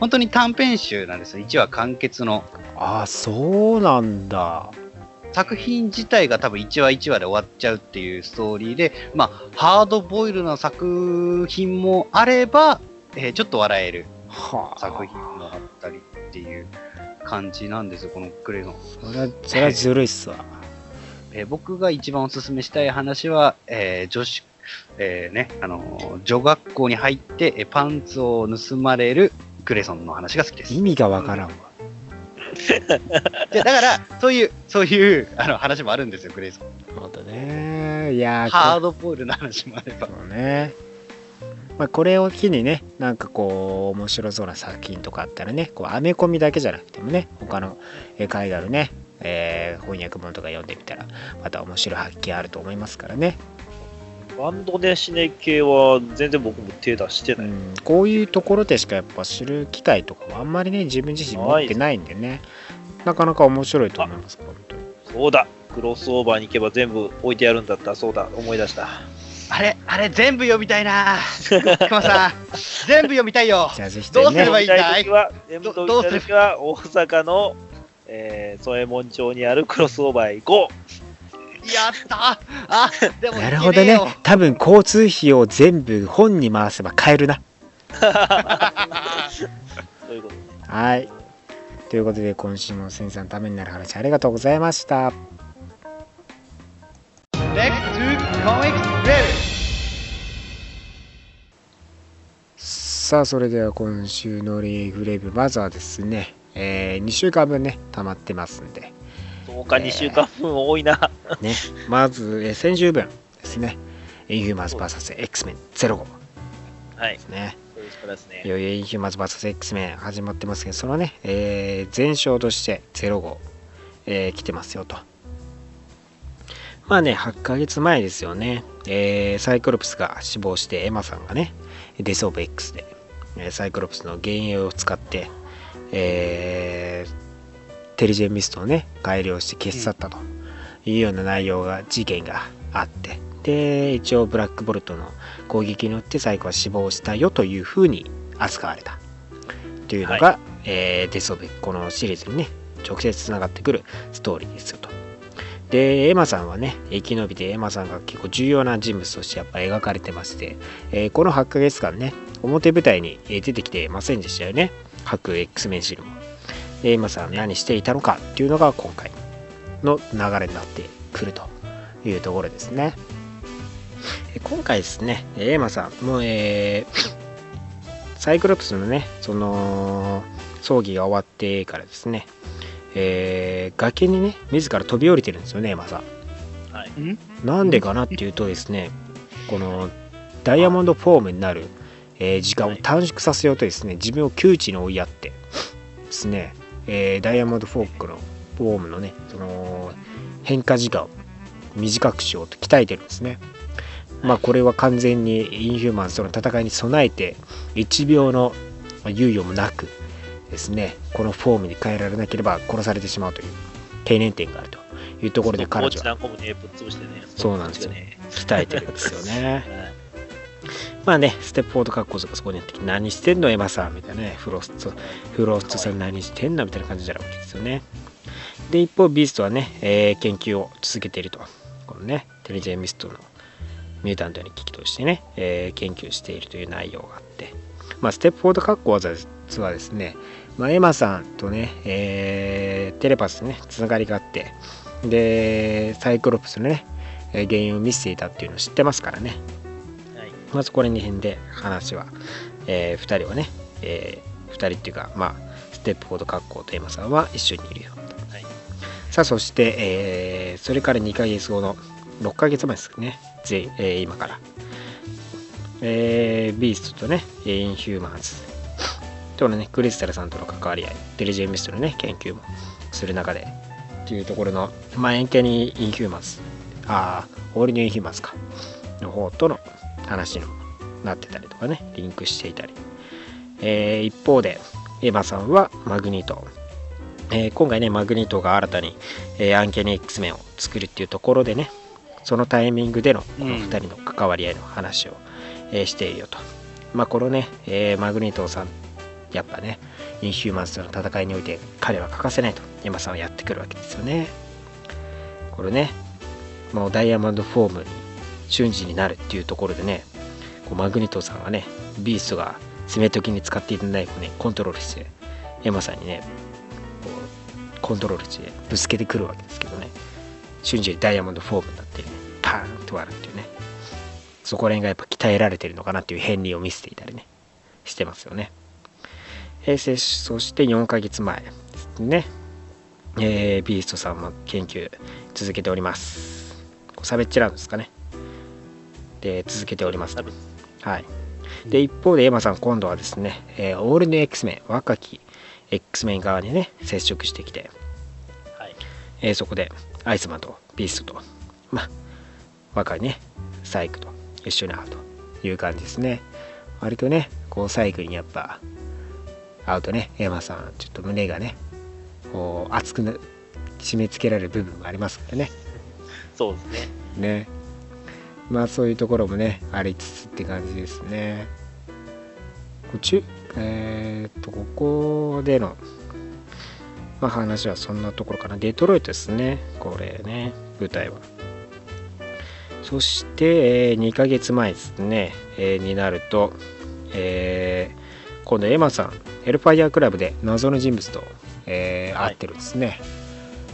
本当に短編集なんですよ。1話完結の。ああ、そうなんだ。作品自体が多分1話1話で終わっちゃうっていうストーリーで、まあ、ハードボイルな作品もあれば、えーちょっと笑えるはあ。作品もあったりっていう感じなんですよ、このグレイソン。それは、それはずるいっすわ。えー僕が一番お勧めしたい話は、えー女子、えーね、あのー女学校に入って、えーパンツを盗まれるクレソンの話が好きです。意味がわからんわ。で だから、そういう、そういうあの話もあるんですよ、クレソン。なるほどね。いやーハードボイルの話もあれば。そうね。まあ、これを機にね、なんかこう、面白そうな作品とかあったらね、こう、アメコミだけじゃなくてもね、他のえー海外のね、えー翻訳本とか読んでみたら、また面白い発見あると思いますからね。バンドでシネ系は全然僕も手出してない。うん、こういうところでしかやっぱ知る機会とかはあんまりね、自分自身持ってないんでね、なかなか面白いと思います、本当に。そうだ、クロスオーバーに行けば全部置いてやるんだった。そうだ、思い出した。あれ、あれ、全部読みたいな。熊さん、全部読みたいよ。じゃあぜひどうともねすればいいんだい？全部ど読どうするみたい時は大阪の、えー、添右衛門町にあるクロスオーバーへ行こやったあ、でもなるほどね。多分交通費を全部本に回せば買えるな。う。そういうことね。はい。ということで、今週も先生のためになる話ありがとうございました。さあ、それでは今週のリーグレビュー、まずはですね、え2週間分ね、溜まってますんで、10日、2週間分多いな。ね、まず、えー先週分ですね、インヒューマンズ VS X メン05ではい。ですねい。よいよインヒューマンズ VS X メン始まってますけど、そのね、えー前哨として05、えー来てますよと。まあね、8ヶ月前ですよね、えーサイクロプスが死亡して、エマさんがね、デスオブ X で、えーサイクロプスの幻影を使って、えーテリジェンミストをね、改良して消し去ったというような内容が、事件があって、で、一応ブラックボルトの攻撃によってサイクは死亡したよというふうに扱われたというのが、えーデスオブこのシリーズにね、直接つながってくるストーリーですよと。で、エマさんはね、生き延びてエマさんが結構重要な人物としてやっぱ描かれてまして、えーこの8ヶ月間ね、表舞台にえー出てきてませんでしたよね。各 X メンシルも。エマさん何していたのかっていうのが今回の流れになってくるというところですね。え今回ですね、エマさんも、えーサイクロプスのね、その葬儀が終わってからですね、えー崖にね、自ら飛び降りてるんですよね、エマさん。はい。なんでかなっていうとですね、このダイヤモンドフォームになる、えー時間を短縮させようとですね、自分を窮地に追いやってですね、えーダイヤモンドフォークのフォームのね、その変化時間を短くしようと鍛えてるんですね。まあこれは完全にインヒューマンズとの戦いに備えて1秒の猶予もなくですねこのフォームに変えられなければ殺されてしまうという懸念点があるというところで彼女は。そうなんですよね。鍛えてるんですよね。まあね、ステップフォード格好とかそこにやってきて、何してんの、エマさんみたいなね、フロスト、フロストさん何してんのみたいな感じになるわけですよね。で、一方、ビーストはね、えー研究を続けていると。このね、テレジェンミストのミュータントに危機としてね、えー研究しているという内容があって、まあ、ステップフォード格好は実はですね、まあ、エマさんとね、えーテレパスね、つながりがあって、で、サイクロプスのね、原因を見せていたっていうのを知ってますからね。はい。まずこれに辺で話は、え2人はね、え2人っていうか、まあ、ステップフォード格好とエマさんは一緒にいるよ。はい。さあ、そして、えーそれから2ヶ月後の6ヶ月前ですね、ぜえー今から、えービーストとね、インヒューマンズ。とのね、クリスタルさんとの関わり合い、テリジェンミストのね、研究もする中で、っていうところの、まあ、円形にインヒューマンズ、ああ、オールニューインヒューマンズか、の方との話にもなってたりとかね、リンクしていたり。えー一方で、エマさんはマグニート。えー今回ね、マグニートが新たに、えーアンケニ X メンを作るっていうところでね、そのタイミングでのこの2人の関わり合いの話を、えーしているよと。まあ、このね、えーマグニートさん、やっぱね、インヒューマンズとの戦いにおいて彼は欠かせないと、エマさんはやってくるわけですよね。これね、もうダイヤモンドフォームに瞬時になるっていうところでね、こうマグニトさんはね、ビーストが攻め時に使っていたナイフをね、コントロールして、エマさんにね、こうコントロールしてぶつけてくるわけですけどね、瞬時にダイヤモンドフォームになってね、パーンと割るっていうね、そこら辺がやっぱ鍛えられてるのかなっていう片鱗を見せていたりね、してますよね。えーせそして4ヶ月前ですね、えービーストさんも研究続けております。こうサベッチラウンドですかね。で、続けております。はい。で、一方でエマさん、今度はですね、えーオールニュー X メン、若き X メン側にね、接触してきて、はい。えーそこでアイスマンとビーストと、まあ、若いね、サイクと一緒に会うという感じですね。割とね、こうサイクにやっぱ会うとね、エマさん、ちょっと胸がね、こう熱くな締め付けられる部分もありますからね。そうですね。ねまあそういうところもねありつつって感じですね。こっち？えーっとここでの、まあ、話はそんなところかな。デトロイトですね。これね舞台は。そして、え2ヶ月前ですね、えーになると、えー今度エマさんエルファイアクラブで謎の人物と、えーはい。会ってるんですね、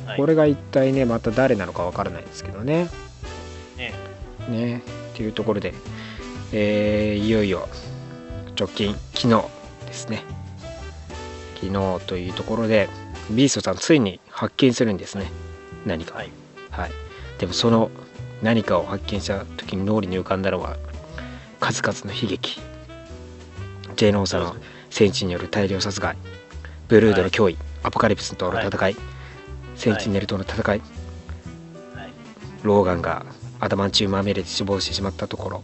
はい、これが一体ねまた誰なのかわからないんですけどね。ねねっていうところで、えーいよいよ直近昨日ですね。昨日というところでビーストさんついに発見するんですね。何か。をはい。はい、でもその何かを発見した時に脳裏に浮かんだのは数々の悲劇。ジェイノーサの戦地による大量殺害。ブルードの脅威、アポカリプスとの戦い、センチネルとの戦い、はい。ローガンがアダマンチウムまみれで死亡してしまったところ。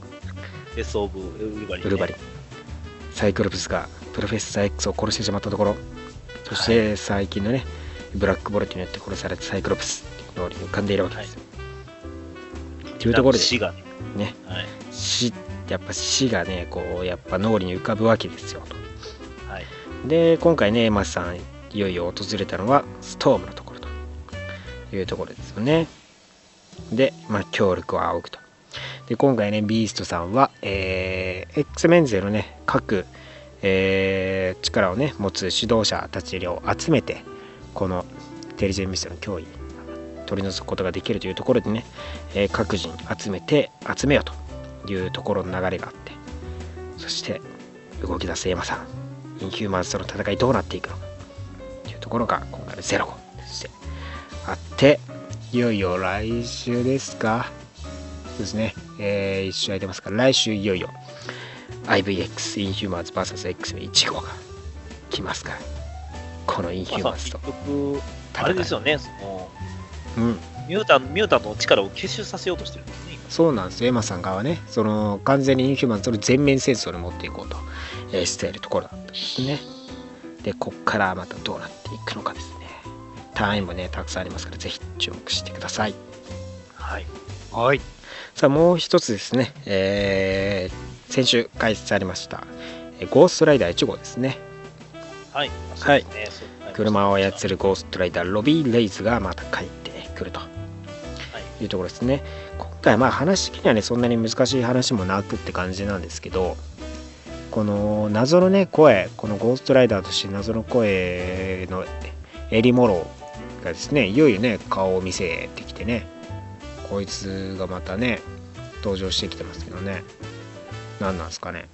デス・オブ・ウルバリン、ウルバリン。サイクロプスがプロフェッサー X を殺してしまったところ。そして最近のねブラックボルトによって殺されたサイクロプス。っていう脳裏に浮かんでいるわけです。よ、というところで死がね。ね。はい。死やっぱ死がねこうやっぱ脳裏に浮かぶわけですよ。とはい。で今回ねエマスさんいよいよ訪れたのはストームのところというところですよねで、まあ、協力を仰ぐと。で今回ねビーストさんは、えー X メンゼのね各、えー力をね持つ指導者たちを集めてこのテリジェンミストの脅威取り除くことができるというところでね、えー各人集めて集めようというところの流れがあってそして動き出すエマさんインヒューマンズとの戦いどうなっていくのかというところが今回のゼロ号としてあっていよいよ来週ですか？そうですね、えー、一週空いてますから来週いよいよ。IVX インヒューマンズ VSX の1号が来ますから。このインヒューマンズとあれですよね、そのうん。ミュータンミュータントの力を結集させようとしてるんですね。そうなんですよエマさん側はねその完全にインヒューマンズの全面戦争に持っていこうと、えーしているところだったんですね。でこっからまたどうなっていくのかです。ね単位もねたくさんありますからぜひ注目してくださいはい。はい。さあもう一つですね、えー先週開設されましたえーゴーストライダー1号ですねはい。はい車を操るゴーストライダーロビー・レイズがまた帰ってくるとはい。いうところですね今回まあ話的にはねそんなに難しい話もなくって感じなんですけどこの謎のね声このゴーストライダーとして謎の声のエリモロがですねいよいよね顔を見せてきてねこいつがまたね登場してきてますけどね。何なんですかね。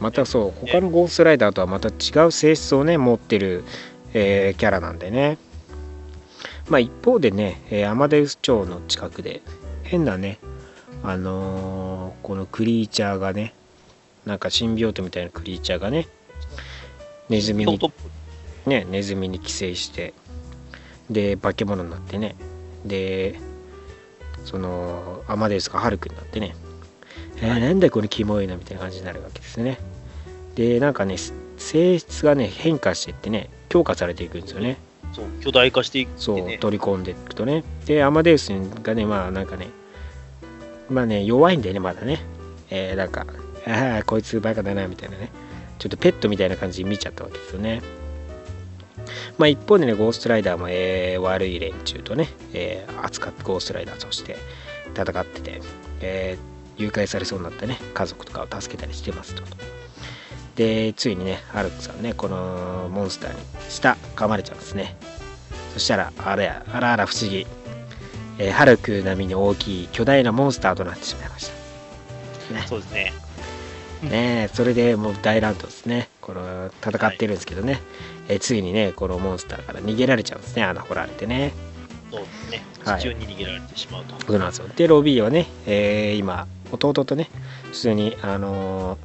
またそう他のゴーストライダーとはまた違う性質をね持ってる、えーキャラなんでね。まあ一方でね、えーアマデウス町の近くで変なねあのーこのクリーチャーがねなんかシンビオートみたいなクリーチャーがねネズミにねネズミに寄生してで化け物になってねでそのアマデウスがハルクになってね、えーなんだよこれキモいなみたいな感じになるわけですね。でなんかね性質がね変化していってね強化されていくんですよね。そう巨大化していってそうね。取り込んでいくとね。でアマデウスがねまあなんかねまあね弱いんだよねまだね。えー、なんかああこいつバカだなみたいなね。ちょっとペットみたいな感じに見ちゃったわけですよねまあ一方でねゴーストライダーも、えー悪い連中とね、えー扱ってゴーストライダーとして戦ってて、えー誘拐されそうになったね家族とかを助けたりしてますと。でついにねハルクさんねこのモンスターに舌噛まれちゃうんですね。そしたらあれやあらあら不思議、えーハルク並みに大きい巨大なモンスターとなってしまいました。ね。そうですね。ねえそれでもう大乱闘ですね。この戦ってるんですけどね、えーついにねこのモンスターから逃げられちゃうんですね穴掘られてね。そうですね。はい。地中に逃げられてしまうと。そうなんですよ。でロビーはね、えー今弟とね普通にあのー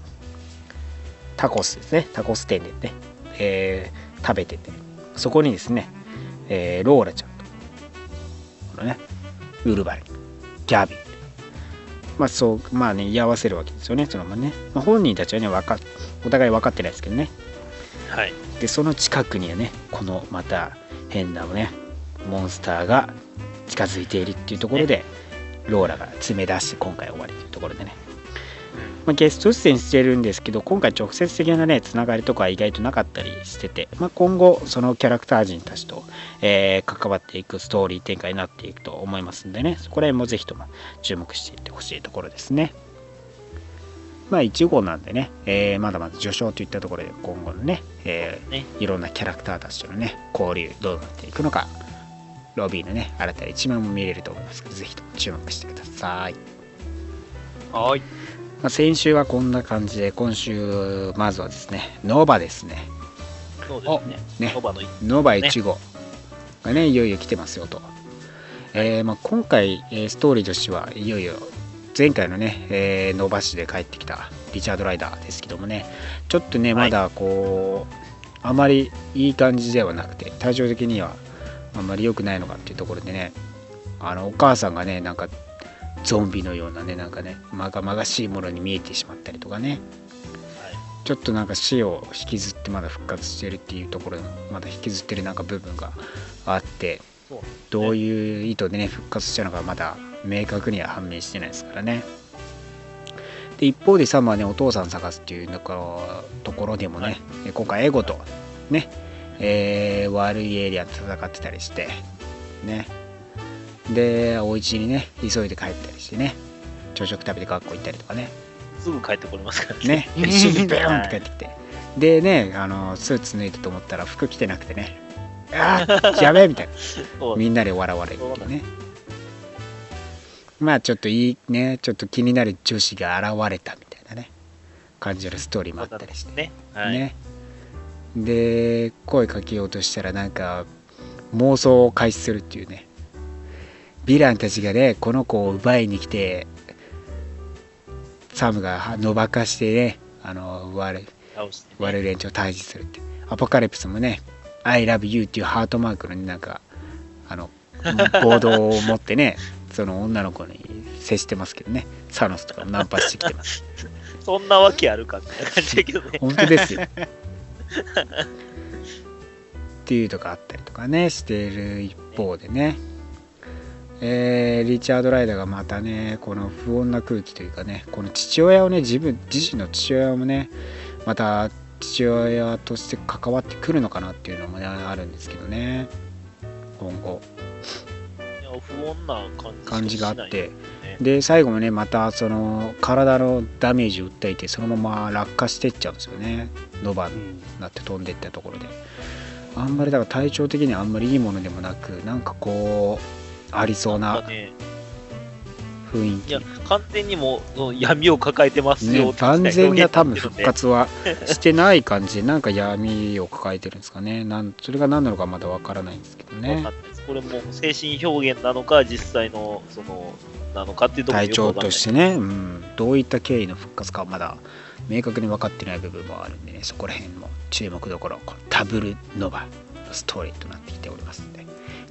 タコスですね。タコス店でね、えー食べててそこにですね、えーローラちゃんとこのねウルバリンギャビン。まあそうまあね居合わせるわけですよねそのままね、まあ、本人たちはねわかお互い分かってないですけどね。はい。でその近くにはねこのまた変なねモンスターが近づいているっていうところで、ローラが詰め出して今回終わりというところでね、まあ、ゲスト出演してるんですけど今回直接的なねつながりとかは意外となかったりしてて、まあ、今後そのキャラクター陣たちと、えー関わっていくストーリー展開になっていくと思いますんでねそこら辺もぜひとも注目していってほしいところですねまあ1号なんでね、えーまだまだ序章といったところで今後のね,、えーね。いろんなキャラクターたちとのね交流どうなっていくのかロビーのね新たな一面も見れると思いますぜひとも注目してください、はい。まあ、先週はこんな感じで今週まずはですねノーバですね。そうですね。ね。ノバのノーバ1号がねいよいよ来てますよと、えーまあ、今回、えーストーリーとしてはいよいよ前回のね、えーノーバ市で帰ってきたリチャード・ライダーですけどもねちょっとねはい。まだこう、あまりいい感じではなくて対照的にはあんまり良くないのかっていうところでねあのお母さんがねなんかゾンビのようなねなんかねまがまがしいものに見えてしまったりとかねちょっとなんか死を引きずってまだ復活してるっていうところのまだ引きずってるなんか部分があってどういう意図でね復活したのかまだ明確には判明してないですからね。で一方でサムはねお父さん探すっていうところでもね、はい。え今回エゴとね、えー悪いエイリアンと戦ってたりしてね。でお家にね急いで帰ったりしてね朝食食べて学校行ったりとかね。すぐ帰ってこれますからね。ね、一緒にベヨンって帰ってきて、でねあのスーツ脱いだと思ったら服着てなくてね。あーやべえみたいな。みんなで笑われるっていうねまあちょっといいねちょっと気になる女子が現れたみたいなね感じのストーリーもあったりして。ね。はい。ね。で声かけようとしたらなんか妄想を開始するっていうね。ヴィランたちがねこの子を奪いに来てサムがのばかしてねあの我倒してね。我連中を退治するって。アポカリプスもね「I love you」っていうハートマークのなんかあの ボードを持ってねその女の子に接してますけどね。サノスとかもナンパしてきてます。そんなわけあるかって感じだけどね。本当ですよ。っていうとかあったりとかねしてる一方でね、えーリチャード・ライダーがまたねこの不穏な空気というかねこの父親をね自分自身の父親もねまた父親として関わってくるのかなっていうのもねあるんですけどね。今後不穏な感じ感じがあって。ねで最後もねまたその体のダメージを訴えてそのまま落下していっちゃうんですよね。ノバになって飛んでいったところで。あんまりだから体調的にはあんまりいいものでもなくなんかこうありそうな雰囲いや気、完全にもう闇を抱えてますよねって万全な多分復活はしてない感じでなんか闇を抱えてるんですかね。なんそれが何なのかまだわからないんですけどわねこれも精神表現なのか、実際の、その、なのかっていうところ体調としてね、うん、どういった経緯の復活かはまだ明確に分かってない部分もあるんでね。そこら辺も注目どころ。このダブルノバのストーリーとなってきておりますので。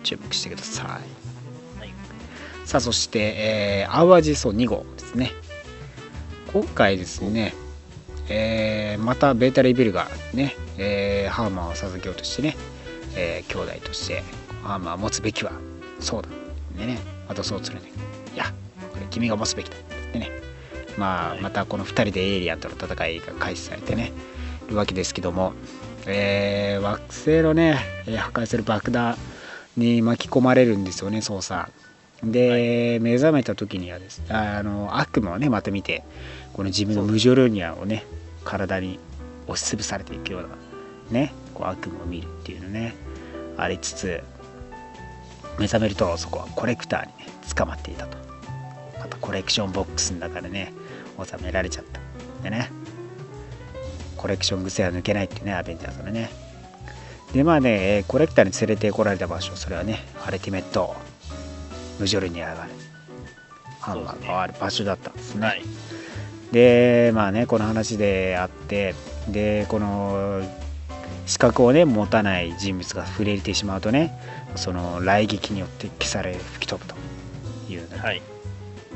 注目してください、はい。さあそして、えー、淡路荘2号ですね。今回ですね、えーまたベータレビルがね、えーハーマーを授けようとしてね、えー兄弟としてハーマーを持つべきはそうだ。でねあとそうするね。いやこれ君が持つべきだ。ってねまあ、はい。またこの2人でエイリアンとの戦いが開始されてねるわけですけども、えー惑星のねえー破壊する爆弾に巻き込まれるんですよね操作。で、目覚めた時にはですああの悪夢をねまた見てこの自分のムジョルニアをね体に押しつぶされていくようなねこう悪夢を見るっていうのねありつつ目覚めるとそこはコレクターにね捕まっていたと。またコレクションボックスの中でね収められちゃった。でねコレクション癖は抜けないっていうねアベンジャーズのね。でまあねえーコレクターに連れてこられた場所それはねアルティメット。ムジョルニアがあるハンマーがある場所だったんですね、はい。でまあねこの話であってでこの資格をね持たない人物が触れてしまうとねその雷撃によって消され吹き飛ぶというねはい。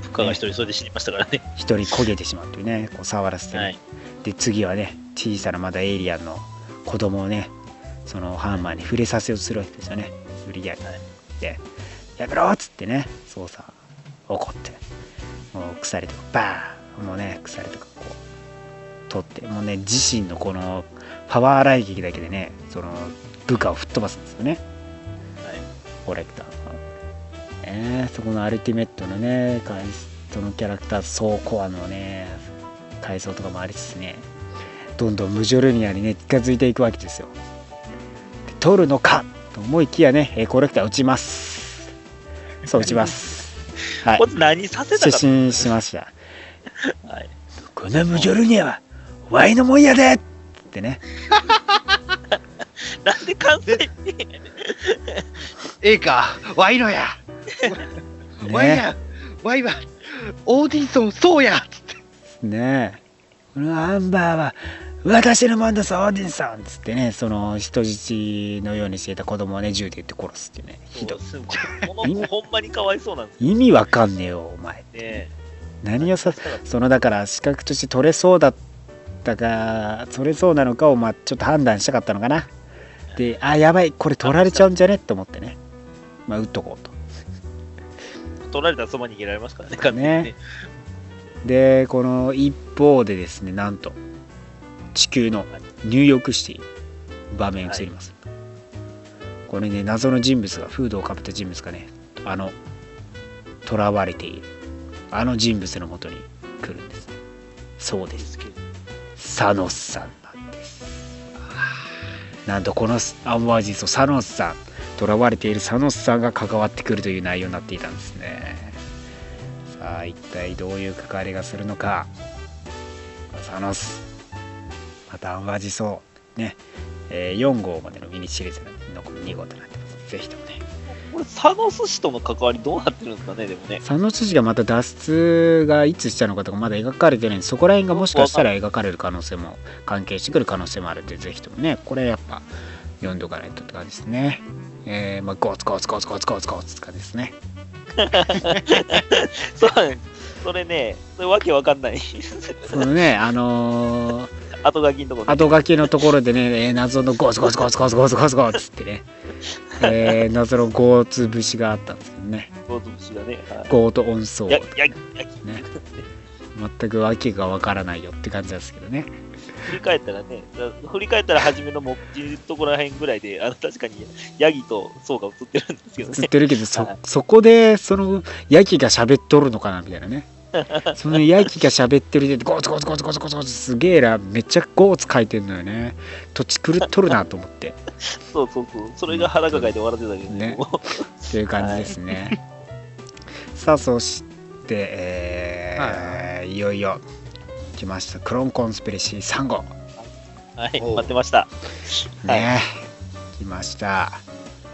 復活が一人それで死にましたからね。一人焦げてしまうというねこう触らせてね、はい。で次はね小さなまだエイリアンの子供をねそのハンマーに触れさせようとするわけですよね無理やり、はいでやめろっつってね操作怒ってもう鎖とかバーンもうね鎖とかこう取ってもうね自身のこのパワー雷撃だけでねその部下を吹っ飛ばすんですよねはい。コレクター。が、ね、そこのアルティメットのね回そのキャラクター総コアのね階層とかもありつつねどんどんムジョルニアにね近づいていくわけですよ。で取るのかと思いきやねえーコレクター撃ちます。そう撃ちます。はい。何させた失か神しました。はい。このムジョルニアはワイのもんやでってねなんで関西に、ええか、ワイのや、ワイねや、ワイは、オーディソン、そうや。つって。ねえ。このアンバーは私のもんだぞオーディンさん。っつってねその人質のようにしていた子供をね銃で撃って殺すっていうね。ひどい。の子ほんまにかわいそうなんです意味わかんねえよお前。ね。何をさそのだから資格として取れそうだったか取れそうなのかをまあちょっと判断したかったのかなであやばいこれ取られちゃうんじゃねって思ってね。まあ撃っとこうと。取られたらそばに逃げられますからね、完全に。ねね。でこの一方でですねなんと地球のニューヨークシティ場面映ります、これね謎の人物がフードをかぶった人物がねあの囚われている。あの人物のもとに来るんです。そうです。サノスさんなんとこのアンバージストサノスさん囚われているサノスさんが関わってくるという内容になっていたんですね。さあ一体どういう関わりがするのか。サノスまたアンバージソね、えー4号までのミニシリーズが残り2号となってます。是非とも。これ、サノス氏との関わりどうなってるんですかね、でもね。サノス氏がまた脱出がいつしたのかとかまだ描かれてないんでそこら辺がもしかしたら描かれる可能性も関係してくる可能性もあるんでぜひともねこれやっぱ読んどかないとって感じですねえー、まあゴツゴツゴツゴツゴツゴツって感じですねそうそれね、それわけわかんない。そのねあのー、後書きのとこね。後書きのところでね、えー謎のゴツゴツゴツゴツゴツゴツゴツってね、えー謎のゴーツ節があったんですけどね。ゴート節がね。はい。ゴート音奏。や、や、や、ね。全く訳がわからないよって感じですけどね。振り返ったらね、振り返ったら初めの目次のところらへんぐらいで、あの、確かに、ヤギとソウが映ってるんですけどね。映ってるけどそはい。そこでそのヤギが喋っとるのかなみたいなね そのヤギが喋ってるでゴツゴツゴツゴツゴツゴツすげえな。めっちゃゴーツ書いてんのよね。土地狂っとるなと思って。そうそうそう。それが腹抱えて笑ってたけど。ね。ね。っていう感じですね、さあそしてえーいよいよ来ましたクローンコンスピレシー3号はい、待ってました。ね、来ました。は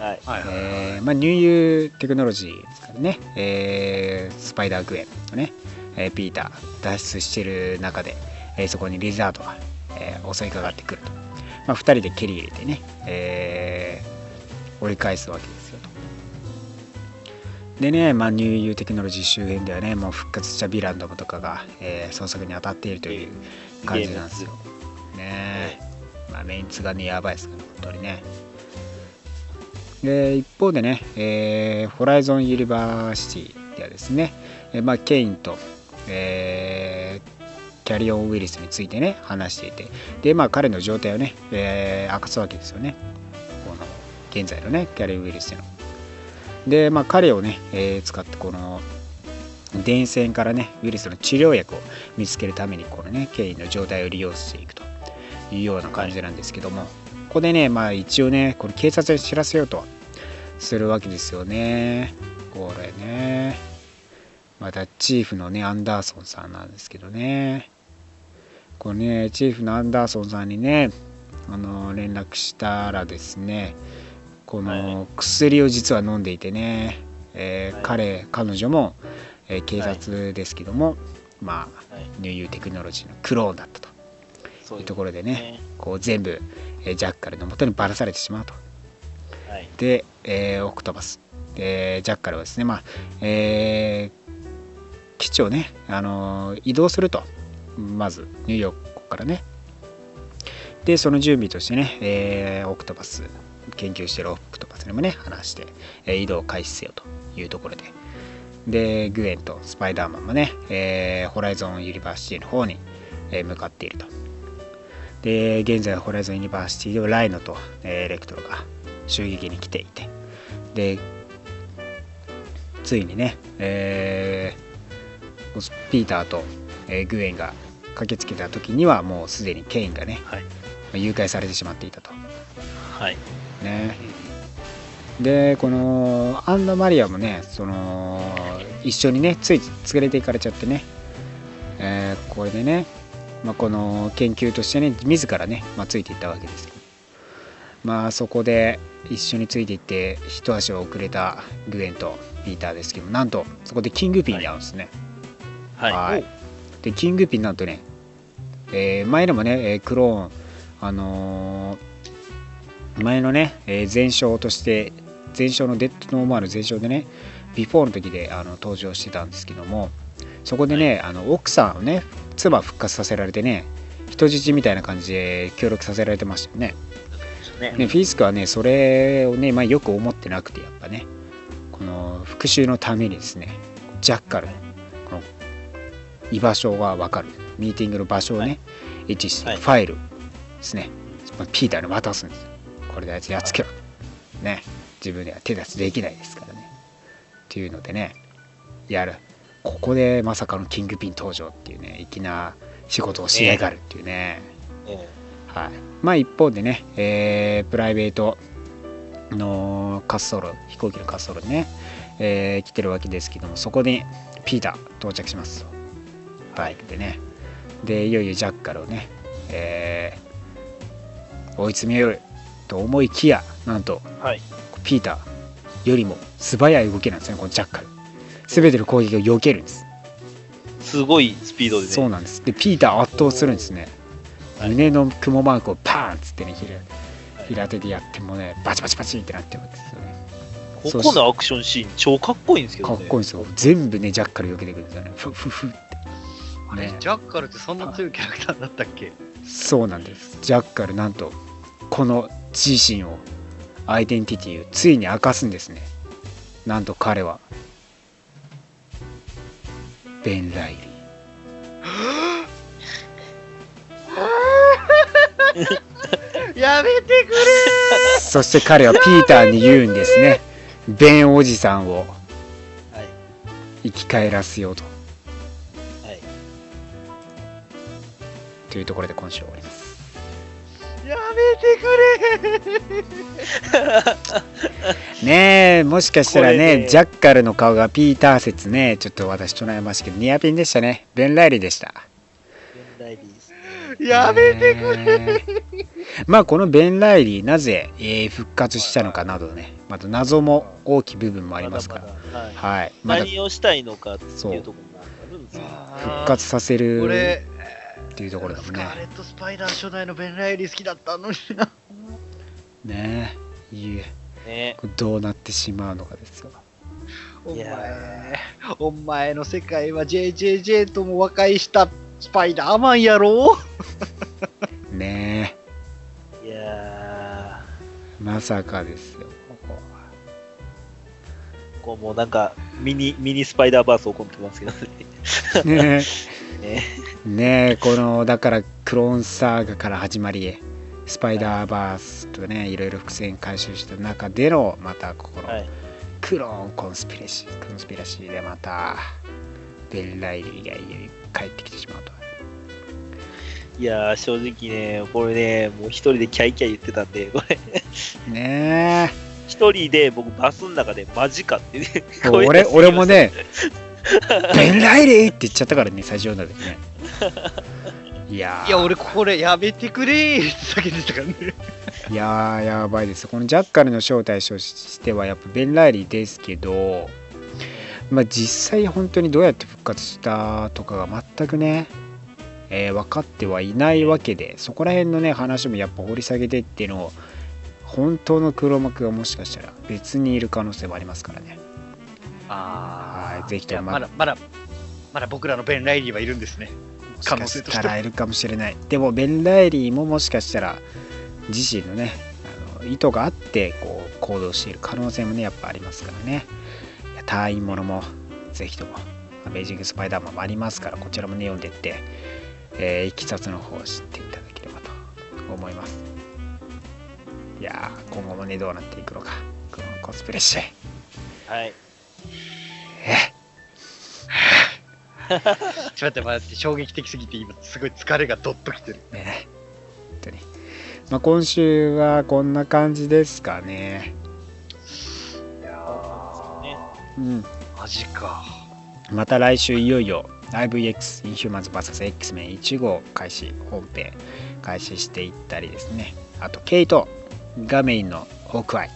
い。はいはいえーまあ、ニューユーテクノロジーですからね、えースパイダーグエンのね、えーピーター脱出してる中で、えーそこにリザードが、えー襲いかかってくると、まあ、2人で蹴り入れてね、えー追い返すわけですよと。でね、まあ、ニューユーテクノロジー周辺ではねもう復活したヴィランどもとかが、えー捜索に当たっているという感じなんですよ。ねまあメンツがねやばいですから本当にね。で一方でね、えーホライゾンユニバーシティではですね、えーまあ、ケインと、えーキャリオンウイルスについてね話していて。でまあ彼の状態をね、えー明かすわけですよね。この現在のねキャリオンウイルスの。でまあ彼をね、えー使ってこの電線からねウイルスの治療薬を見つけるためにこのねケインの状態を利用していくと。いうような感じなんですけども、ここでねまあ一応ねこれ警察に知らせようとするわけですよね。これね。またチーフのねアンダーソンさんなんですけどね。これねチーフのアンダーソンさんにねあの連絡したらですねこはい。の薬を実は飲んでいてね、えーはい。彼彼女も、えー警察ですけども、まあはい。ニューユーテクノロジーのクローンだったと。いうところでねね。こう全部、えージャッカルのもとにばらされてしまうと。はい。で、えーオクトパス、えージャッカルはですね、まあえー基地をね、あの移動すると。まずニューヨークからね。でその準備としてね、えーオクトパス研究してるオクトパスにもね話して、えー移動開始せよというところで。でグエンとスパイダーマンもね、えーホライゾンユニバーシティの方に、え向かっていると。で現在ホライゾンユニバーシティではライノと、えレクトロが襲撃に来ていて。でついにね、えーピーターと、えーグエンが駆けつけた時にはもうすでにケインがねはい。誘拐されてしまっていたとはい。ねでこのアンナ・マリアもねその一緒にねつい連れて行かれちゃってね、えーこれでね、まあ、この研究としてね自らね、まあ、ついていったわけですけどまあそこで一緒についていって一足を遅れたグエンとピーターですけどなんとそこでキングピンに会うんですね、はい。でキングピンなんとね、えー前でもね、えークローン、あのー前のね、えー前哨として、前哨のデッドノーマール前哨でね、ビフォーの時であの登場してたんですけども、そこでね、あの奥さんをね、妻復活させられてね、人質みたいな感じで協力させられてましたよね。ね。ね、フィスクはね、それをね、まあ、よく思ってなくて、やっぱね、この復讐のためにですね、ジャッカル、この居場所が分かる、ミーティングの場所をね、はい位置して、はいファイルですね、まあピーターに渡すんですよ。これであいつやっつけろ。ね、自分では手出しできないですからね。っていうのでね、やる。ここでまさかのキングピン登場っていうね、粋な仕事をしやがるっていうね。えはい、まあ一方でね、えープライベートの滑走路飛行機の滑走路にね、えー来てるわけですけどもそこにピーター到着しますバイクでね。でいよいよジャッカルをね、えー追い詰めようと思いきやなんとはい。ピーターよりも素早い動きなんですねこのジャッカル。全ての攻撃を避けるんです。すごいスピードでね。そうなんです。でピーター圧倒するんですね、はい。胸の雲マークをパーンっつってね平平手でやってもねバチバチバチってなってるんですよね。ここのアクションシーン超かっこいいんですけどね。かっこいいんですよ。全部ねジャッカル避けてくるんですよね。フフフってあれ、ね。ジャッカルってそんな強いキャラクターだったっけ？そうなんです。ジャッカルなんとこの自身をアイデンティティをついに明かすんですね。なんと彼は。ベン・ライリー。やめてくれそして彼はピーターに言うんですね。ベンおじさんをはい。生き返らせようとというところで今週終わります。やめてくれねえもしかしたらこねれね。ジャッカルの顔がピーター説ねちょっと私と悩ましいけどニアピンでしたね。ベン・ライリーでした。ベンライリーやめてくれまあこのベン・ライリーなぜ、えー復活したのかなどね。また謎も大きい部分もありますから。はい。はい。まだ。何をしたいのかっていうところもあるんですよ。復活させる俺、っていうところだもんね。スカーレット・スパイダー初代のベン・ライリー好きだったのにな。ねえいいえ。ね。どうなってしまうのかですよ。お前、お前の世界は JJJ とも和解したスパイダーマンやろ？ねいやえまさかですよ。こうもうなんか、ミニ、ミニスパイダーバース起こってますけどね。ね ね。えねえこのだからクローンサーガから始まりスパイダーバースとねいろいろ伏線回収した中でのまたここのはい。クローンコンスピレシーコンスピラシーでまたベン・ライリーが帰ってきてしまうと。いやー、正直ね、これね、もう一人でキャイキャイ言ってたんで、これ、ね一人で僕バスの中でマジかってね、俺俺もねベン・ライリーって言っちゃったからね最初のでね。いやー。いや、俺これやめてくれーって叫んでたからね。いやーやばいです。このジャッカルの正体としてはやっぱベン・ライリーですけどまあ実際本当にどうやって復活したとかが全くね、えー分かってはいないわけでそこら辺のね話もやっぱ掘り下げてっていうのを本当の黒幕がもしかしたら別にいる可能性もありますからねあはいぜひともまだ、まだ、まだ僕らのベン・ライリーはいるんですね。可能性として。もしかしたらいるかもしれない。でもベン・ライリーももしかしたら自身のねあの意図があってこう行動している可能性もねやっぱありますからね。いや隊員ものもぜひともアメージング・スパイダーマンもありますからこちらもね読んでって、えーいきさつの方を知っていただければと思います。いやー今後もねどうなっていくのかこのコスプレシーはい。え。ちょっと待って待って、衝撃的すぎて今すごい疲れがどっときてる。ね本当に。まあ今週はこんな感じですかね。いやねうん。マジか。また来週いよいよ IVX インヒューマンズ VSX メン1号開始本編開始していったりですね。あとケイトがメインのホークアイ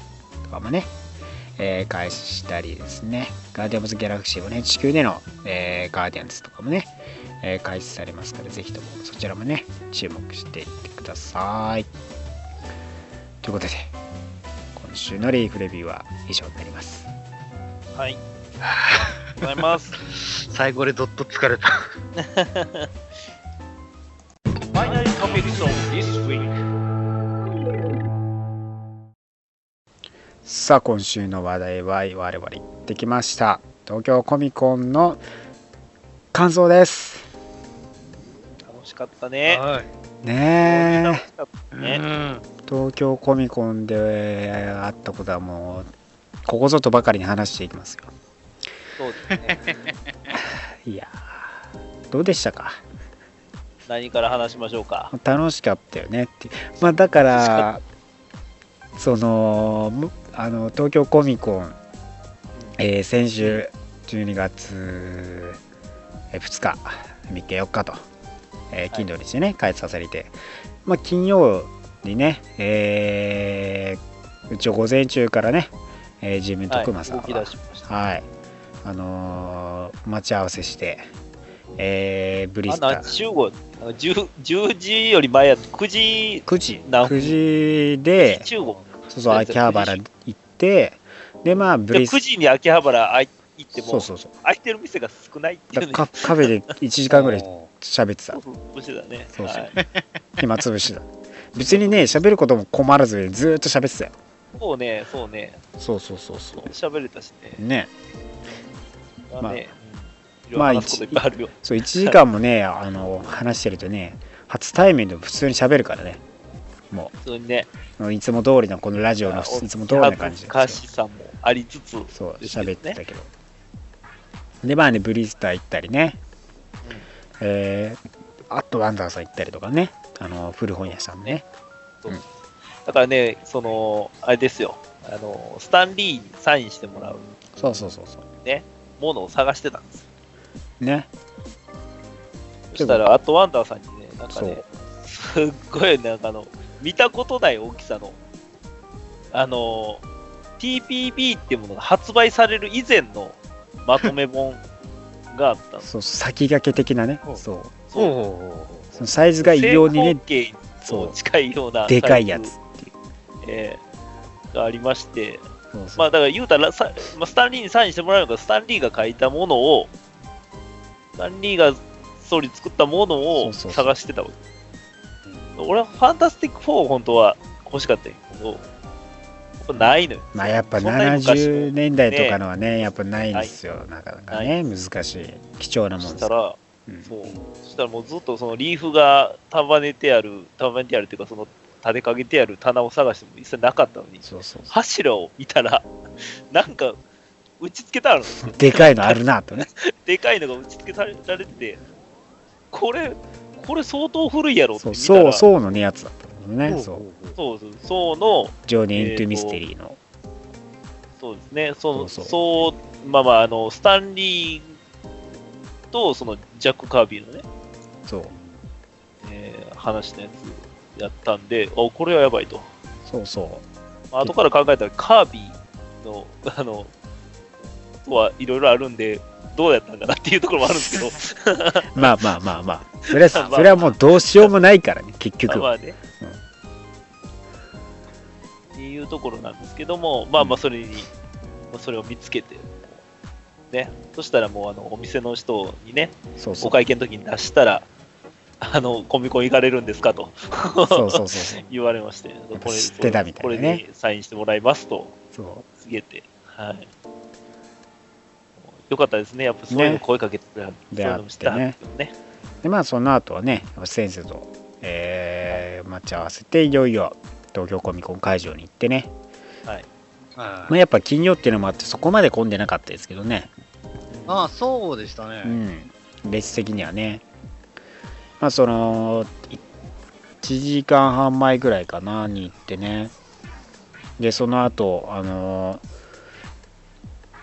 とかもね、えー開始したりですねガーディアンズ・ギャラクシーもね地球での、えーガーディアンズとかもね、えー開始されますからぜひともそちらもね注目していってくださいということで今週のリーフレビューは以上になりますはい。ございます。最後でどっと疲れた。Finally topics of this week. さあ今週の話題は我々行ってきました東京コミコンの感想です楽しかったね。はい。ね楽しかったうね。東京コミコンであったことはもうここぞとばかりに話していきますよそうですね。いやーどうでしたか？何から話しましょうか？楽しかったよねってまあだからそのむあの東京コミコン、えー先週12月えー2日3日4日と、えー、金土日ね開催されて、まあ金曜にね、えー、一応午前中からね、えー、自分とはい、熊さんは動き出しました。は。い、あのー待ち合わせして、えーブリあスタ集合 10, 10時より前やった9時。9時な9時で集合そうそう秋葉原行ってでまあブでリス9時に秋葉原あい行ってもそうそうそう。空いてる店が少ないっていうね。だカカフェで1時間ぐらいお 喋ってた。そうそうそうしてたね。そうそう。はい。暇つぶしだ。別にね喋ることも困らずずーっと喋ってたよ。そうねそうね。そうそうそうそ喋れたしね。うね。まあね、うんいろいろまあ話すこといっぱいあるよ、そう1時間もねあの話してるとね初対面でも普通に喋るからねも普通にね。ういつも通りのこのラジオのいつも通りな感じで難しさもありつつそう喋ってたけど。でまあねブリスター行ったりね、えー、あとワンダーさん行ったりとかね。あの古本屋さんね。そう。うん。だからねそのあれですよ。あのスタンリーにサインしてもらう。そうそうそうそう。ものを探してたんです。ね。そしたら、アットワンダーさんにね、なんかね、すっごいなんかあの、見たことない大きさの、あの、TPB っていうものが発売される以前のまとめ本があった。そう先駆け的なね。う。んそう。そう。おそのサイズが異様にね。そう。と近いようなでかいやつサっていう。えーがありまして、そうそう。まあだから言うたら、さまあ、スタンリーにサインしてもらうのが、スタンリーが書いたものを、スタンリーが総理作ったものをそうそうそう。探してたわけ。俺はファンタスティック4本当は欲しかったけど、ないのよ。まあやっぱそんなに昔の。70年代とかのはねやっぱないんですよ。なかなかね難しい。貴重なもんです。そしたら、うん。そう、そしたらもうずっとそのリーフが束ねてある、束ねてあるっていうか、その立てかけてある棚を探しても一切なかったのに、そうそうそ柱を見たら、なんか打ち付けたの。うでかいのあるなとね。でかいのが打ち付けられてて、これ、これ相当古いやろってそう見たら、そうそうのねやつだったのね。そう。そう。そうそう。の、ジョニー・エントゥ・ミステリーの。そうですね、そのそうそう。まあまあ、あの、スタンリーとそのジャック・カービーのね、そう。えー話したやつやったんで、あ、これはやばいと。そうそう。まあ後から考えたら、カービィの、あの、とはいろいろあるんで、どうやったんかなっていうところもあるんですけど、まあまあまあまあ。それはまあそれはもうどうしようもないからね結局は。まあね、っていうところなんですけども、まあまあ、それに、まあ、それを見つけて、ね、そしたらもうあのお店の人にね、そうそう。お会計の時に出したら、あのコミコン行かれるんですかと。そうそうそう 言われまして、ぱこれ知ってたみたいなね。これにサインしてもらいますと。そう。告げて、はい。よかったですね、やっぱそういうの声かけてくれはそういうのもしてはるんですよね。でまあその後はね先生と、えー待ち合わせていよいよ東京コミコン会場に行ってね、まあ、やっぱ金曜っていうのもあってそこまで混んでなかったですけどね。ああ、そうでしたね。うん。列的にはね。まあその1時間半前ぐらいかなに行ってね。でその後あの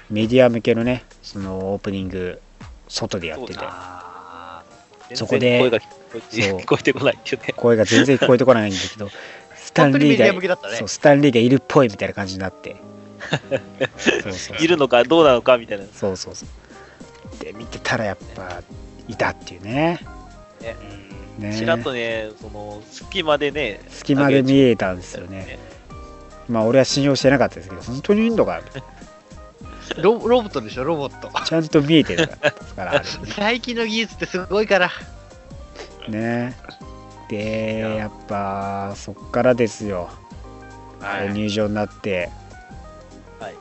メディア向けのねそのオープニング外でやってて。あそこで声が聞こえてこないっていうね。声が全然聞こえてこないんだけど スタンリーがそうスタンリーがいるっぽいみたいな感じになって。いるのかどうなのかみたいな。そうそうそう。で見てたらやっぱいたっていうね。ね。ちらっとね、その隙間でね、隙間で見えたんですよね。まあ俺は信用してなかったですけど本当にいいのかー ロロボットでしょ、ロボット。ちゃんと見えてるからあれ 最近の技術ってすごいから。ね。でや。っぱそっからですよ、入場になって、はい。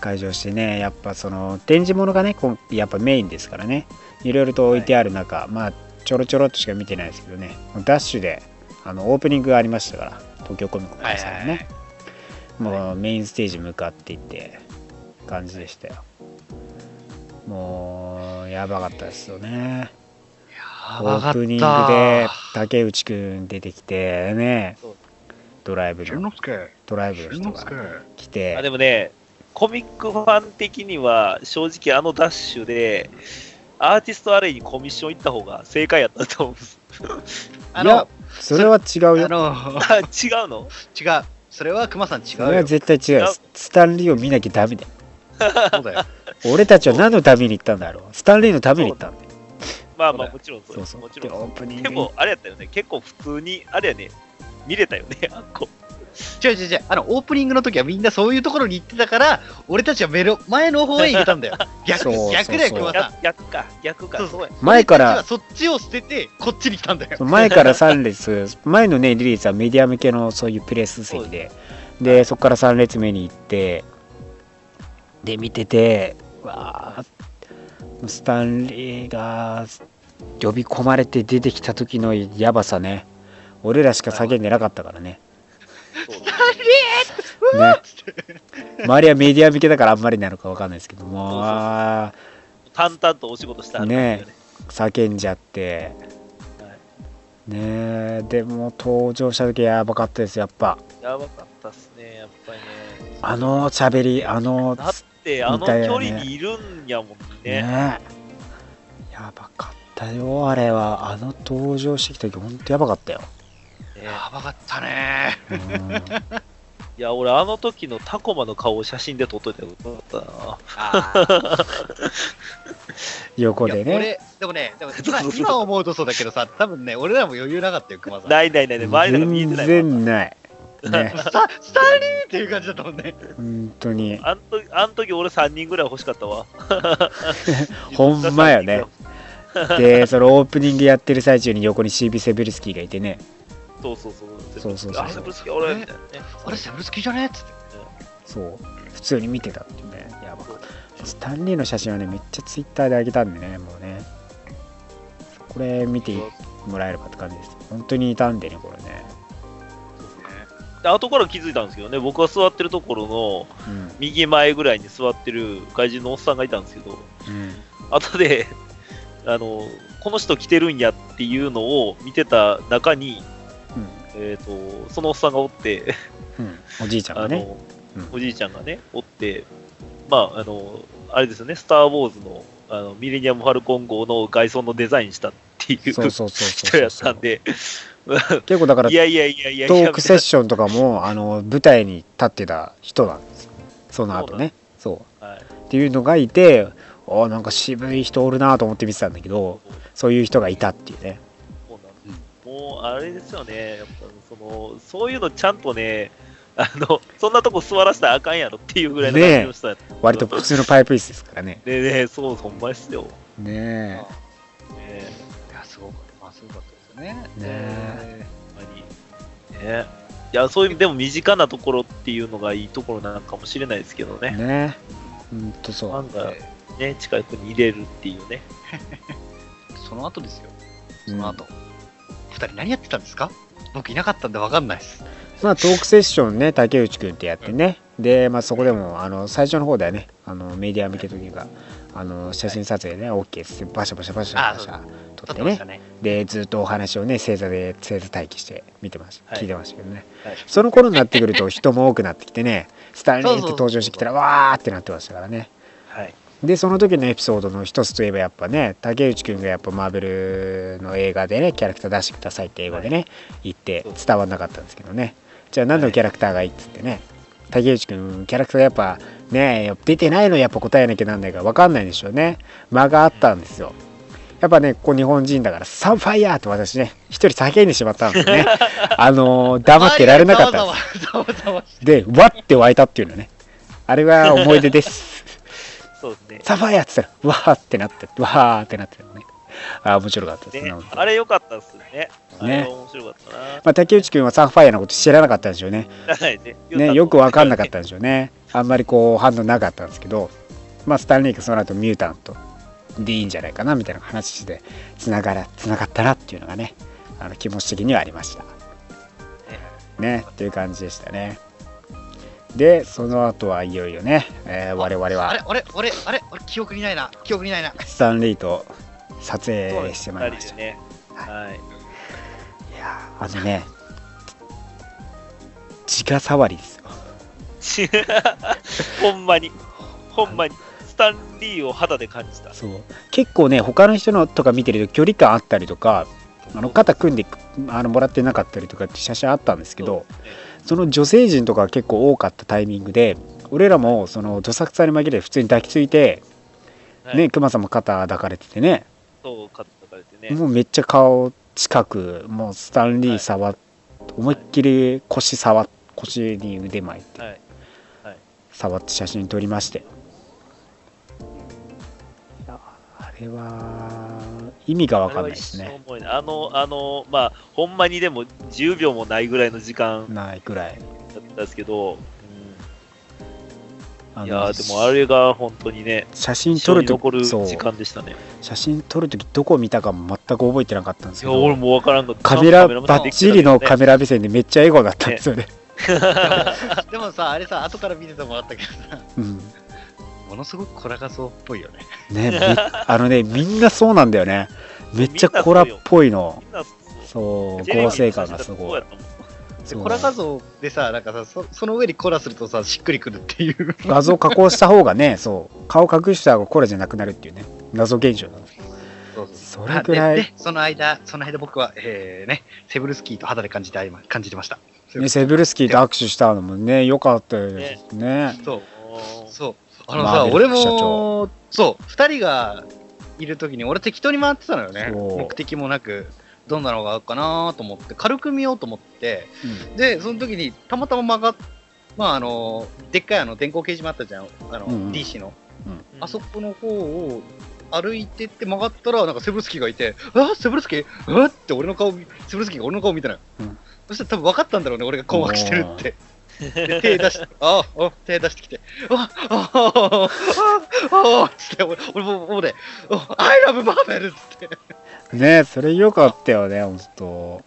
会場してねやっぱその展示物がねこうやっぱメインですからね。いろいろと置いてある中、まあちょろちょろっとしか見てないですけどね。ダッシュであのオープニングがありましたから東京コミコン開催のね、もうメインステージ向かっていって感じでしたよ。もうやばかったですよね。オープニングで竹内くん出てきてね。ドライブの。ドライブの俊人。が来あてでもね、コミックファン的には、正直あのダッシュで、アーティストアレイにコミッション行った方が正解やったと思うんです。あいやの、それは違うよ。あの、あ 違うの？違う。それは熊さん違そうれはよ。絶対違うよ。スタンリーを見なきゃダメだよそうだよ。俺たちは何のために行ったんだろう？スタンリーのために行ったんだよまあまあもちろんそうそうもちろんオープニングにでも、あれやったよね。結構普通に、あれやね、見れたよね、あっこ。違う違う違う。あの、オープニングの時はみんなそういうところに行ってたから、俺たちは目の前の方へ行けたんだよ。逆そうそう、逆だよ、そう熊さん逆。逆か、逆か、そうそうや。前からそっちを捨てて、こっちに来たんだよ。そう前から3列前のねリリースはメディア向けのそういうプレス席ででそこから3列目に行ってで見ててわあスタンリーが呼び込まれて出てきた時のやばさね。俺らしか叫んでなかったからね。そうね。周りはメディア向けだからあんまりなのかわかんないですけど。も淡々とお仕事したね。ー叫んじゃって。ねえ。でも登場した時やばかったですやっぱ。やばかったっすね、やっぱりね。あの喋りあのだって、あの距離にいるんやもんね。ねやばかったよあれはあの登場してきた時ほんとやばかったよ、ねやばかったね。うん いや、俺、あの時のタコマの顔を写真で撮っといたらよかったな。あ 横でね俺、でもね、でも 今今思うとそうだけどさ、多分ね、俺らも余裕なかったよ、熊さん。ないないないない、周りのが見えてない全わ。然ないね。スタスターリーっていう感じだったもんね。本当に。あんとあん時俺3人ぐらい欲しかったわ。ほんまよね。でそのオープニングやってる最中に横に CB セブルスキーがいてね。そうそうそう。そうそうそう。あ、セブルスキー俺みたいなね。あれ、セブルスキーじゃねっつって。そう。普通に見てたっていうね。やばかった。スタンリーの写真はねめっちゃツイッターで上げたんでねもうね。これ見てもらえればって感じです。本当にいたんでねこれ後から気づいたんですけどね、僕が座ってるところのうん。右前ぐらいに座ってる外人のおっさんがいたんですけど、うん。後で、あの、この人来てるんやっていうのを見てた中に、えっ、と、そのおっさんがおって、うん。うんおじいちゃんがね。うん。おじいちゃんがね、おって、まあ、あの、あれですよね、スター・ウォーズの、あの、ミレニアム・ファルコン号の外装のデザインしたっていうそうそうそう。人やったんで、結構だからいやいやいやいやいトや、ークセッションとかもあの舞台に立ってた人なんですよ。その後ね。そうはい。っていうのがいてあなんか渋い人おるなと思って見てたんだけどそういう人がいたっていうね。もう、あれですよね、やっぱその、そういうのちゃんとね、あの、そんなとこ座らせたらあかんやろっていうぐらいの感じの人やった。割と普通のパイプ椅子ですからね。でね、そう、ほんまですよ。ねねね。ねえ。ねいや、そういう、でも身近なところっていうのがいいところなのかもしれないですけどね。ねほんとそうなんか、ね、近くに入れるっていうね。その後ですよ。うんその後。二人何やってたんですか？僕いなかったんでわかんないです。まあトークセッションね竹内くんってやってねでまあそこでもあの最初の方だよねあのメディア向けというかあの写真撮影ね OK っつってバシャバシャバシャバシャ撮ってねね。でずっとお話をね正座で正座待機して見てました、はい。聞いてましたけどね。はい。その頃になってくると人も多くなってきてねスタンリーって登場してきたらわーってなってましたからね。はい。でその時のエピソードの一つといえばやっぱね竹内くんがやっぱマーベルの映画でねキャラクター出してくださいって英語でね、言って伝わんなかったんですけどね。じゃあ何のキャラクターがいいっつってね竹内くんキャラクターがやっぱね出てないのやっぱ答えなきゃなんないから分かんないんでしょうね。間があったんですよやっぱねここ日本人だからサンファイヤーって私ね一人叫んでしまったんですよね あのー黙ってられなかったんですでわって湧いたっていうのねあれは思い出です そうですね。サファイアって言ったら、わーってなって、わーってなってるのね。あー面白かったですね。あれ良かったっすね。あね面白かったな。まあ、竹内くんはサファイアのこと知らなかったんでしょうね。はいね。ねよくわかんなかっったんでしょうね。あんまりこう反応なかったんですけど、まあ、スタンリーがその後ミュータントでいいんじゃないかなみたいな話でつながらつながったなっていうのがね、あの気持ち的にはありました。ね、っていう感じでしたね。で、その後はいよいよね、えー我々はあれ、あれ、あれ、あれ、あれ、記憶にないな。記憶にないな。スタンリーと撮影してもらいましたね。はい。いやーあのね直触りですよ ほんまに、ほんまに、スタンリーを肌で感じた。そう。結構ね他の人のとか見てると距離感あったりとかあの肩組んであのもらってなかったりとかって写真あったんですけどその女性陣とかが結構多かったタイミングで俺らもそのどさくさに紛れて普通に抱きついて、はい。ね熊さんも肩抱かれててね。そう、肩たかれてね。もうめっちゃ顔近くもうスタンリー触っ、思いっきり腰触っ腰に腕巻いて、はい。触って写真撮りましてれは意味が分かんないですね。あの、あの、まあ、ほんまにでも10秒もないぐらいの時間ないくらい。だったん。ですけど、あのいやーでもあれが本当にね、写真印撮ると象に残るそう時間でしたね。写真撮るときどこ見たかも全く覚えてなかったんですいや、俺もわからんかった。カメラちゃんとバッチリのカメラ目線でめっちゃ笑顔だったんですよね。でもさ、あれさ、後から見ててもらったけどさ、うんものすごくコラ画像っぽいよね。ねめあのねみんなそうなんだよね。めっちゃコラっぽいの。そう合成感がすそうごいやったもんそうコラ画像でさ、なんかさそ、その上にコラするとさ、しっくりくるっていう。画像加工した方がねそう。顔隠した方がコラじゃなくなるっていうね。謎現象なの。そうそれぐらい。ででその間、その間僕は、えー、ね、セブルスキーと肌で感じて感じてました。ね、セブルスキーと握手したのもね良かったですね。そう、そう。あのマさ、俺も、そう、二人がいるときに俺適当に回ってたのよね。目的もなく、どんなのがあるかなと思って、軽く見ようと思って、で、その時にたまたま曲がっまああの、でっかいあの電光掲示板あったじゃん、あの、うんうん。DC の。うん。あそこの方を歩いてって曲がったら、なんかセブルスキーがいて、あセブルスキー？あって俺の顔見、セブルスキーが俺の顔見てない。うん。そしたら多分分かったんだろうね、俺が困惑してるって。で手出して、ああ、手出してきて、ああ、ああ、ああ、つって、俺俺もうもうね、あ I love Marvel! っつって、ねそれ良かったよね本当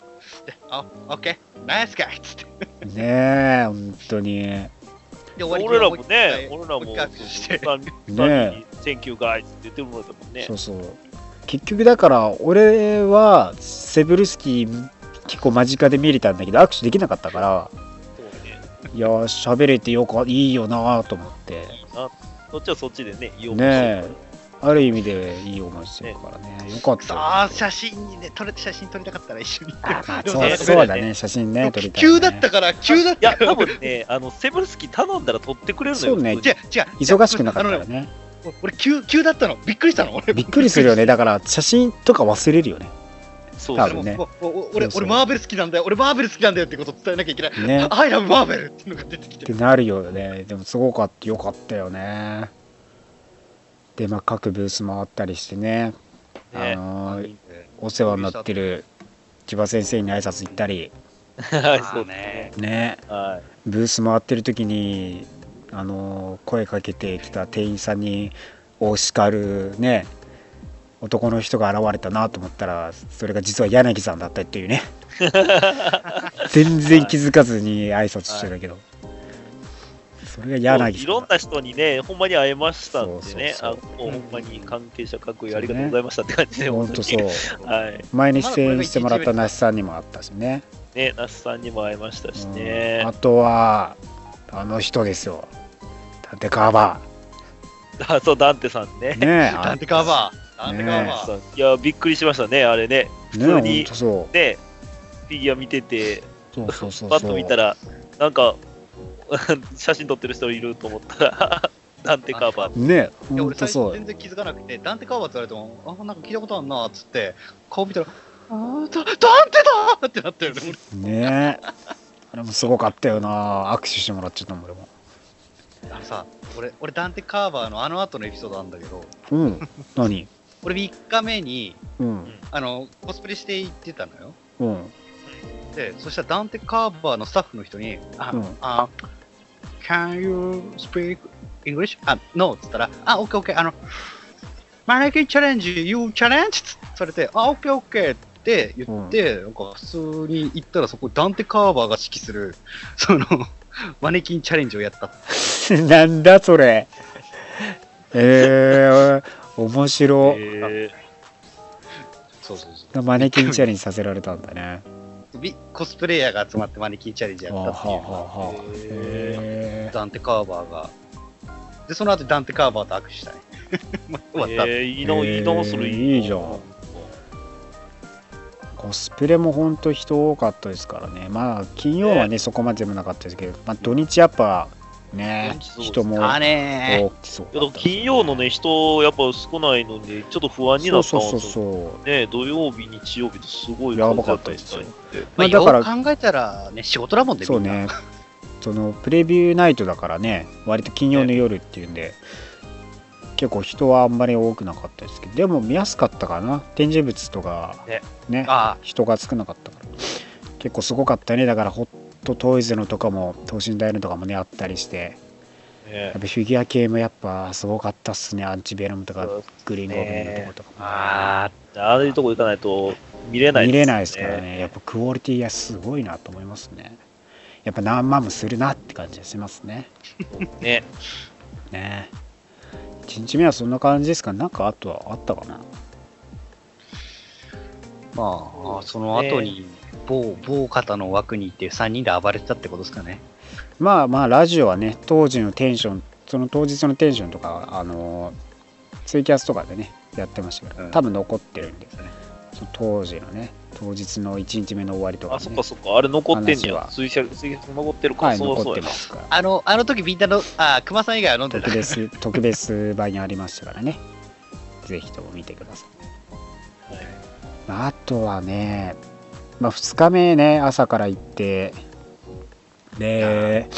あ、オッケー、ナイスガイっつって。ね本当にねで、終わり俺らもね、俺らも、もう一回握手してスタンリースタンリーに Thank you guys って言ってもらったもんねそ。うそう結局だから俺はセブルスキー結構間近で見れたんだけど握手できなかったからいやー喋れてよかいいよなと思ってそっちはそっちでね、いい思いねえある意味でいい思いしてるからねよかったあ、写真にね、撮れて写真撮りたかったら一緒に。そうねそうだね写真ね撮りたい、ね、急だったから、急だっいや、たから。多分ね、あの、セブルスキー頼んだら取ってくれるのよ。そうね違う。忙しくなかったらあのね俺、急、急だったの？びっくりしたの？俺びっくりするよねだから写真とか忘れるよねそう多分ね。俺俺マーベル好きなんだよ。俺マーベル好きなんだよってこと伝えなきゃいけない。ね。っ I love マーベルっていうのが出てきててなるよね。でもすごかった。よかったよね。でまあ各ブース回ったりしてね。あね。のーお世話になってる千葉先生に挨拶行ったり。はい、そうね。ね。はブース回ってる時にあの声かけてきた店員さんにお叱るね男の人が現れたなと思ったらそれが実は柳さんだったっていうね。全然気づかずに挨拶してたけど、それがい。柳さんいろんな人にね、ほんまに会えましたんでね、そうそうあもうほんまに関係者各位ありがとうございましたって感じで、ほんとそう。にはい。前に出演してもらった那須さんにも会ったしね、ね、那須さんにも会いましたしうん。ねあ。とはあの人ですよ。立川バあ、そう、ダンテさんね。ー。ねダンテカーバーダンテカーバー、いや、びっくりしましたね、あれね。ね普通にほんとそう。で、フィギュア見てて、そうそうそうパッそうと見たら、なんか、写真撮ってる人いると思ったら、ダンテカー。バー。ねいやほん俺最初全然気づかなくてダンテカーバーって言われてもあなんか聞いたことあるなっつって顔見たらあーダダンテだーってなったよね俺。ねあれもすごかったよな。握手してもらっちゃったもん俺も。あのさ俺俺ダンテカーバーのあの後のエピソードあるんだけどうん。何？俺3日目にうん。あのコスプレして行ってたのよ。うん。でそしたらダンテカーバーのスタッフの人に「あ、うん。あ Can you speak English?」あ「No」っつったら「あ OKOK あのマネキンチャレンジ You challenge?」つされて「あ OKOK」って言って、なんか普通に行ったらそこダンテカーバーが指揮するそのマネキンチャレンジをやった。なんだそれ。えー、面白、えそうそうそう。マネキンチャレンジさせられたんだね。ビコスプレイヤーが集まってマネキンチャレンジやったっていう。はダンテ・カーバーが。で、その後ダンテ・カーバーと握手したね。終わった。えー、いいな、いいな、それえーいいじゃんコスプレも本当人多かったですからね。まあ、金曜はね、そこまででもなかったですけど、まあ、土日やっぱね人もあね多くそう金曜のね、人、やっぱ少ないので、ちょっと不安になったんですよ。そうそうそう。ね、土曜日、日曜日とすごいやばかったですよまあ、だから考えたらね、仕事だもんね、そうね。そのプレビューナイトだからね、割と金曜の夜っていうんで、結構人はあんまり多くなかったですけど、でも見やすかったかな。展示物とかねね、あ人が少なかったから。結構すごかったね。だからホットトイズのとかも、等身大のとかもね、あったりして、ねやっぱフィギュア系もやっぱすごかったっすね。アンチベノムとかグリーンゴブリンのとことかも。ああ、ああいうとこ行かないと見れない見れないですから。ね。やっぱクオリティがすごいなと思いますね。やっぱ何万もするなって感じがしますね。ね。ね1日目はそんな感じですか？なんかあとはあったかな？まあ、その後に某、某方の枠にいて3人で暴れてたってことですかね。まあまあラジオはね当時のテンションその当日のテンションとかあのツイキャスとかでねやってましたけど、うん多分残ってるんでその当時のね当日の1日目の終わりとか、ね、あ、そっかそっか。あれ残ってんねや話は。水車、水車残ってるか。はいそう残っ。てますからあの、あの時みんなの、あ、熊さん以外は飲んでた特。別特別版にありましたからねぜひとも見てくださいはいまああとはね、まあ、2日目ね朝から行って。で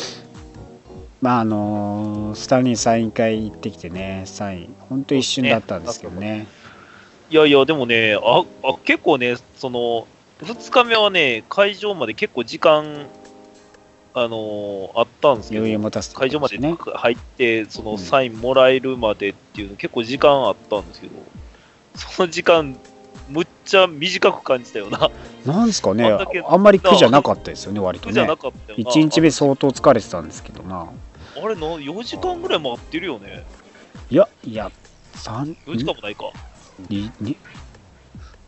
まああのスタンリーサイン会行ってきてねサイン本当一瞬だったんですけどね。いやいや、でもね、あ、あ結構ね、その、2日目はね、会場まで結構時間、あのーあったんですけど余裕持たせて会場までね入って、そのうん。サインもらえるまでっていうの、結構時間あったんですけど、その時間、むっちゃ短く感じたよな。なんですかねああんまり苦じゃなかったですよね割とねなかったよな。1日目相当疲れてたんですけどなあれな、4時間ぐらい待ってるよね。いやいや3 4時間もないか。にに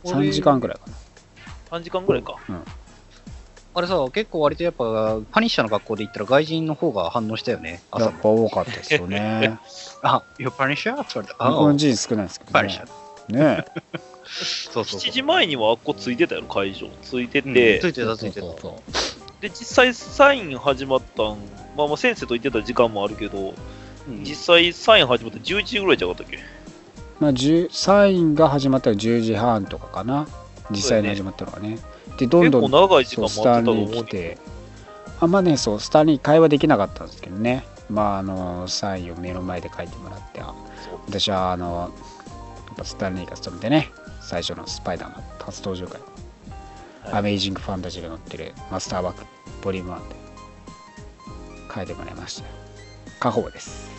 俺3時間ぐらいかな3時間ぐらいか。あれさ、結構割とやっぱ、パニッシャーの学校で行ったら外人の方が反応したよね。やっぱ多かったですよね あ、いや、パニッシャ？ーって言われた。日本人少ないですけどねパニッシャー。ねそうそうそう。7時前にはあっこついてたよ、会場。ついてうんて、ついてた、ついてた。で、実際サイン始まったん、まあまあ先生と言ってた時間もあるけど、うん。実際サイン始まったの11時ぐらいじゃなかったっけ？まあ、10サインが始まったら10時半とかかな。実際に始まったのがね。でどん結どん構長い時間待ってたとタンリー来。て。あんまねそうスタンリー会話できなかったんですけどね。まああのサインを目の前で書いてもらって。私はあのやっぱスタンリーが務めてね最初のスパイダーマン初登場会、はい。アメイジングファンタジーが載ってるマスターバックボリューム1で。書いてもらいました。よ過保護です、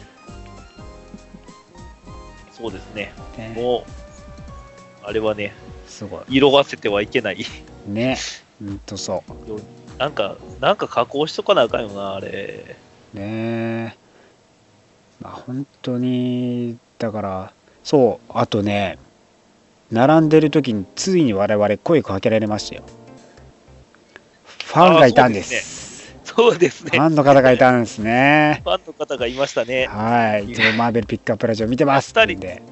そうですね。ね、もう、あれはね、すごい。色あせてはいけない。ね。ほんとそう。なんか、なんか加工しとかなあかんよな、あれ。ね。えまあ本当にだからそう。あとね並んでる時についに我々声かけられましたよ。ファンがいたんです。そうですね。ファンの方がいたんですね。ファンの方がいましたね。はい。いつもマーベルピックアップラジオ見てます。って言うんで。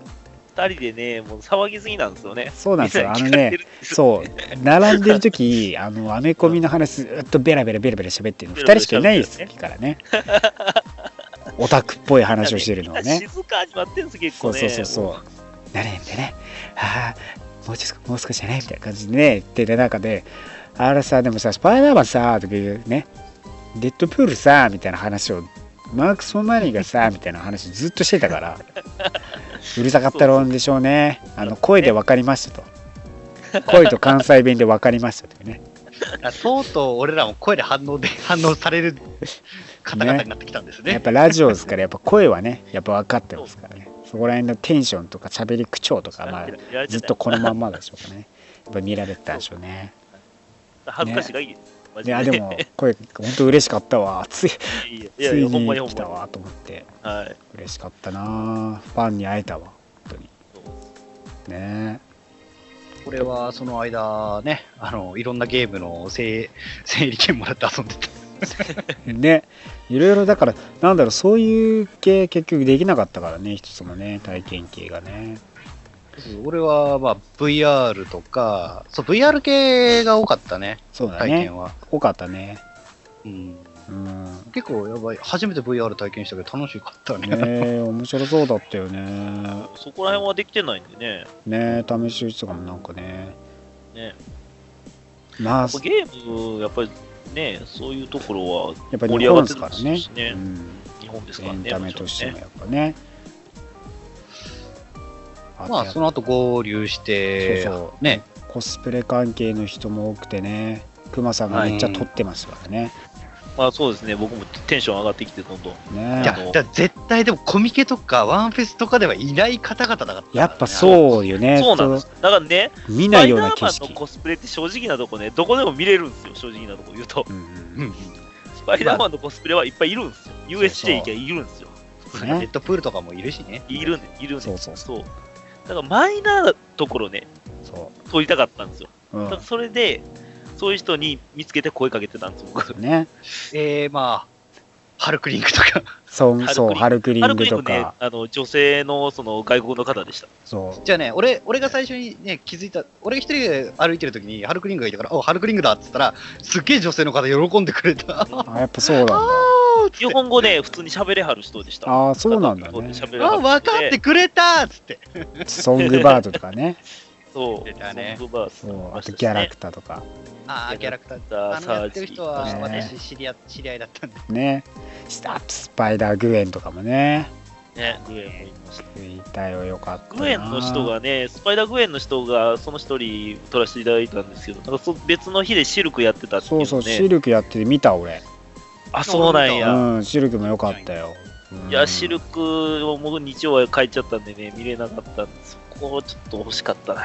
二人でね、もう騒ぎすぎなんですよね。そうなんですよ。あのねそう。並んでる時あのアメコミの話ずっとベラベラベラベラ喋ってるの2人しかいないですからね。オタクっぽい話をしてるのはね。静かに待ってるんです、結構ね。そうそうそうそう。なれみたいなね。ああ、もうちょっと、もう少しじゃないみたいな感じでね、言ってる中で、あれさ、でもさ、スパイダーマンさ、とかいうね、デッドプールさ、みたいな話を、マーク・ソマニーがさ、みたいな話ずっとしてたから、うるさかったろんでしょうね。あの、声で分かりましたと。声と関西弁で分かりましたというね。あとうとう俺らも声で反応で、反応される方々になってきたんですね。やっぱラジオですから、やっぱ声はね、やっぱ分かってますからね。そこら辺のテンションとか喋り口調とか、まあ、ずっとこのまんまでしょうかね。やっぱ見られてたんでしょうね。恥ずかしがいいでいジやでも声本当嬉しかったわついいやいやついにに来たわと思ってに。はい。嬉しかったなファンに会えたわ本当にねこれはその間ね、あの、いろんなゲームの整整理券もらって遊んでた。ねいろいろだからなんだろうそういう系結局できなかったからね一つもね体験系がね俺は、まあ、VR とか、そう、VR 系が多かったね、そうだね体験は。多かったねうん。うん結構やばい。初めて VR 体験したけど楽しかったね。ねえ面白そうだったよねそこら辺はできてないんでね。ね試し打ちとかもなんかねねまあゲーム、やっぱりね、そういうところはやっぱり日盛り上が本ですってるからね。しねう。ん、日本ですからね。エンタメとしてもやっぱね。まあ、やその後合流して、そうそう。ね、コスプレ関係の人も多くてね。クマさんがめっちゃ撮ってますからねまあそうですね、僕もテンション上がってきて、どんどん。ねじゃあのじゃ絶対でもコミケとかワンフェスとかではいない方々だから、ね。やっぱそうよねそうなんです。だからね、見ないようなスパイダーマン景色のコスプレって正直なとこね、どこでも見れるんですよ、正直なとこ言うと。うんううんん。スパイダーマンのコスプレはいっぱいいるんですよ。USJ 行きゃいるんですよ。ねネットプールとかもいるしね。いるんで、いるんで。そうそうそう。だからマイナーなところね、そ撮りたかったんですよ。う、うんだからそれで、そういう人に見つけて声かけてたんですよ、僕。ねえー、まあ、ハルクリンクとか。そうそうハルクリハングとルクリンクねか、あの女性のその外国の方でした。そうじゃあね、俺、俺が最初にね、気づいた、俺が一人で歩いてる時にハルクリングがいたから、お、ハルクリングだっつったら、すっげえ女性の方喜んでくれた。あやっぱそうなんだ日本語ね、普通に喋れはる人でした。ああそうなんだねあ、分かってくれたっつって。ソングバードとかねそう、出たねソングバースそう。あとギャラクターとか。あー、キャラクター。タあのやってる人は、ね私知り合、知り合いだったんで。ね。あとスパイダーグエンとかもね。ね、グエンもいました。いたよよかったな。グエンの人がね、スパイダーグエンの人がその一人撮らせていただいたんですけど、なんかそ別の日でシルクやってたっていうのね。そうそうシルクやってて見た俺。あ、そうなんや。うんシルクもよかったよ。いや、シルクを僕日曜は帰っちゃったんでね、見れなかったんで、そこちょっと欲しかったな。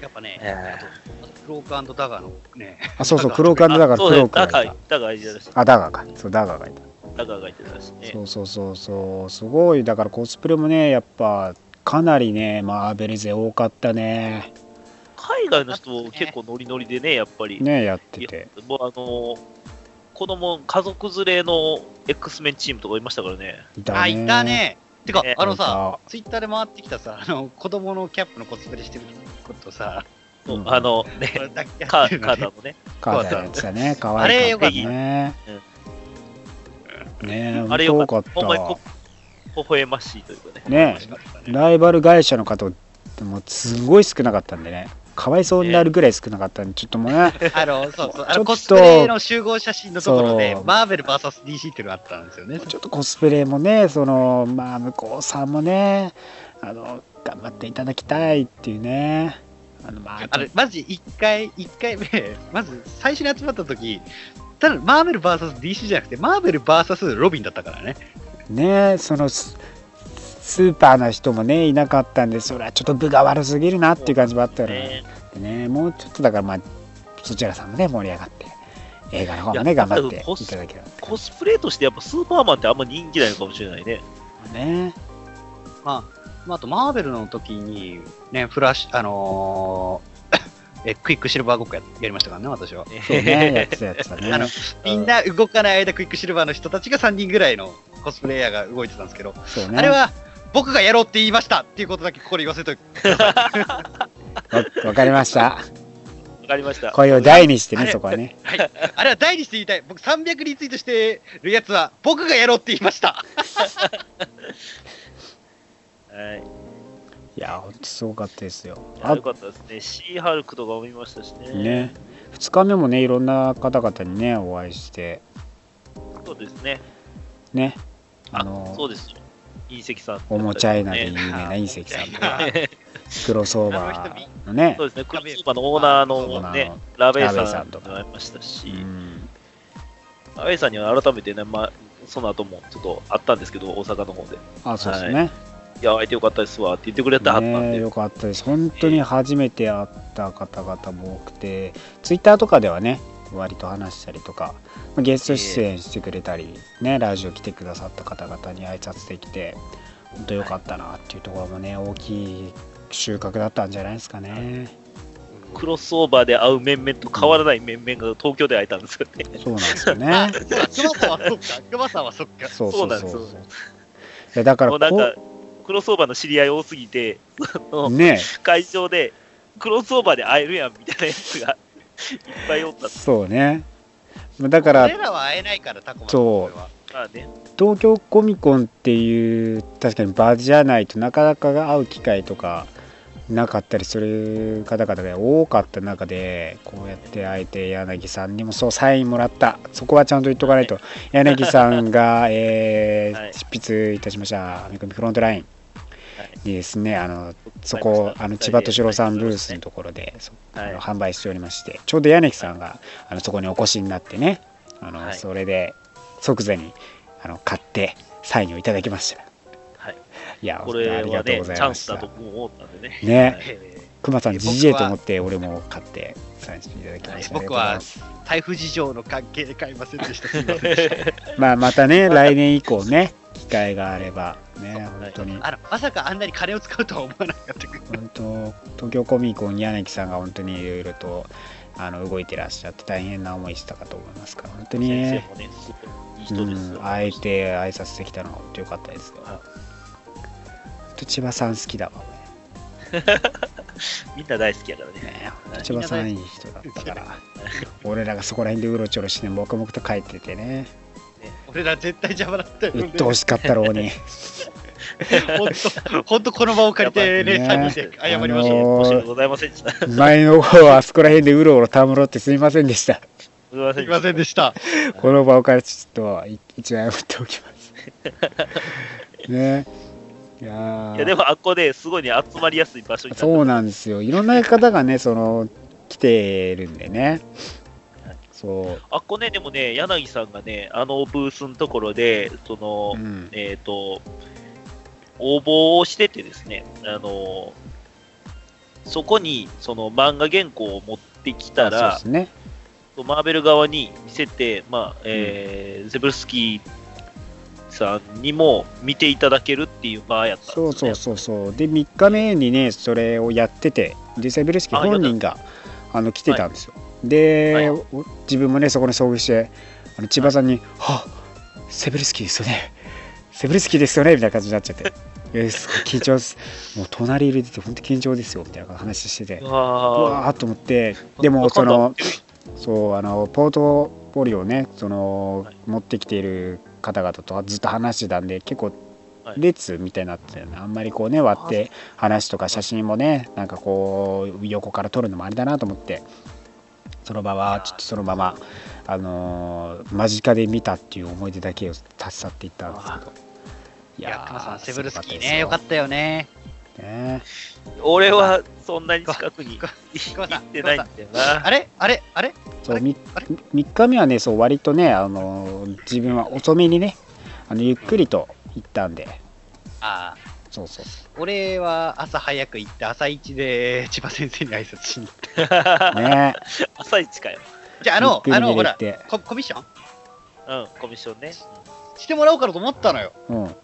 やっぱね、えあとクロークダガーのね、あそうそう クロークだからクそうね。ロー、クダガーがいた、ダガーいたし、あダガーか。そうダガーがいた。ダガーがいてたしねそ。うそうそうそう。すごい。だからコスプレもねやっぱかなりねマーベル勢多かったね。海外の人結構ノリノリでね、やっぱり。ねやってて。もうあの子供家族連れの X メンチームとかいましたからね。いたね。あ、いたね。てかね、あのさ、ツイッターで回ってきたさ、あの子供のキャップのコスプレしてることさ、うん。あのね、カーダのね。カーダのやつだね。かったね。ねあれよかった。よかった。ほんまにこ微笑ましいというかね。ねライバル会社の方もうすごい少なかったんでねかわいそうになるぐらい少なかったんでちょっともうね あの、そうそう、あちょっとのコスプレの集合写真のところでマーベル VSDC っていうのがあったんですよね。ちょっとコスプレもねそのまあ向こうさんもねあの頑張っていただきたいっていうねあのまああれ、マジ1回、一回目、まず最初に集まった時、ただマーベル VSDC じゃなくて、マーベル VS ロビンだったからね。ねそのススーパーな人もねいなかったんでそれはちょっと分が悪すぎるなっていう感じもあったよね。ねでねもうちょっとだからまあそちらさんもね盛り上がって映画の方もね頑張っていただけれコスプレとしてやっぱスーパーマンってあんま人気ないのかもしれないね。ばね。まあ、まあ、あとマーベルの時に、ね、フラッシュ、あのー え、クイックシルバーごっこややりましたからね、私は。そうねやってたやつだね。あのみんな動かない間、クイックシルバーの人たちが3人ぐらいのコスプレイヤーが動いてたんですけど、そうね。あれは僕がやろうって言いましたっていうことだけここで言わせといて。わ わかりましたわかりました。声を大にしてねそこはねはい。あれは大にして言いたい。僕300リツイートしてるやつは僕がやろうって言いました。はい。いやほんとすごかったですよあよかったですね。シーハルクとかも見ましたしね。ね2日目もねいろんな方々にねお会いしてそうですね。ねああのそうですよ。隕石さん。おもちゃいなで有ね名 な隕石さんとあかクロスオーバーのね。そうですね。クロスオーバーのオーナーのねの、ラベイさんとか。とかいましたし、うん。ラベイさんには改めてね、まあ、その後もちょっとあったんですけど、大阪の方で。あそうですね。い。や、会えてよかったですわって言ってくれてはったんで。ねよかったです。本当に初めて会った方々も多くてツイッターとかではね割と話したりとかまあゲスト出演してくれたりねラジオ来てくださった方々に挨拶できて本当良かったなっていうところもね大きい収穫だったんじゃないですかねクロスオーバーで会う面々と変わらない面々が東京で会えたんですよね。そうなんですよね。あ、熊さんはそっか。熊さんはそっか。そうそうそうそうそうなんですよ。いやだからもうなんこか、クロスオーバーの知り合い多すぎて、ね 会場で、クロスオーバーで会えるやんみたいなやつがいっぱいおった。そうね。だから俺らは会えないから、タコマン。そう。は。まあね、東京コミコンっていう確かに場じゃないとなかなか会う機会とかなかったりする方々が多かった中でこうやって会えて柳さんにもそうサインもらった。そこはちゃんと言っとかないと。柳さんが、えー はい。執筆いたしました「アメコミフロントライン」はいにですね。あのそこあの千葉敏郎さんブースのところでそあはいの販売しておりましてちょうど柳さんがあのそこにお越しになってねあの、はい。それで即座にあの買ってサインをいただきました。はい、いやこれありがとうご、はねチざいました。ャンスだと思ったんでね。ね。はい。熊さん GJ と思って俺も買ってサインしていただきました、僕は台風事情の関係で買いませんでした。すみませんでした。まあまたね来年以降ね機会があればね本当にあのまさかあんなに金を使うとは思わなかったけど。本当東京コミコンに柳さんが本当にいろいろとあの動いてらっしゃって大変な思いしたかと思いますから本当にねいい人ですよ。ん、あえて挨拶できたのが本当良かったですよ。はいと千葉さん好きだわ、みんな大好きやからね。俺ね。はい千葉さんいい人だったから、俺らがそこら辺でうろちょろして黙々と帰っててね、俺ら絶対邪魔だったよね。うっとうしかったろうに。本当、この場を借りてね、ね3人で謝りましょう。ございませんでした。す前の方はあそこら辺でうろうろたむろってすみませんでした。すいませんでした。この場を借りてちょっとい一応謝っておきます。ね。いやーいやでもあっこですごいね集まりやすい場所になってそうなんですよ。いろんな方がね、その、来てるんでね。そう。あっこねでもね柳さんがねあのブースのところでその、うんえっ、と応募をしててですねあのそこにその漫画原稿を持ってきたそうらですね。マーベル側に見せて、まあえーゼブルスキーさんにも見ていただけるっていう場やったんですよ、ね。そうそうそうそう。で、3日目にね、それをやってて、で、セブルスキーあ本人があの来てたんですよ。で、はい。お自分もね、そこに遭遇して、あの千葉さんに、はセブルスキーですよね。セブルスキーですよねみたいな感じになっちゃって。えーすごい緊張です。もう隣入れてて、本当緊張ですよみたいな話してて。ううわわーっと思って、でも、その、そうあのポートフォリオをねその、はい。持ってきている方々とはずっと話してたんで結構はい。列みたいになってあんまりこうね割って話とか写真もねなんかこう横から撮るのもあれだなと思ってそのままちょっとそのままあのー間近で見たっていう思い出だけを立ち去っていったんですけど。いいや、熊さん、セブルスキーすね、よ。かっったよね。たね。俺はそんなに近くに行ってないんだよな。あれ？あれ？あれ？そうあれ？3, あれ？日目はねそう割とねあのー自分は遅めにねあのゆっくりと行ったんで。ああ、そうそう。俺は朝早く行って、朝一で千葉先生に挨拶しに行った。ね。朝一かよ。じゃあ、あの、ゆっくりあの、ほらココミッション？うん、コミッションね。してもらおうかなと思ったのよ。うん。うん。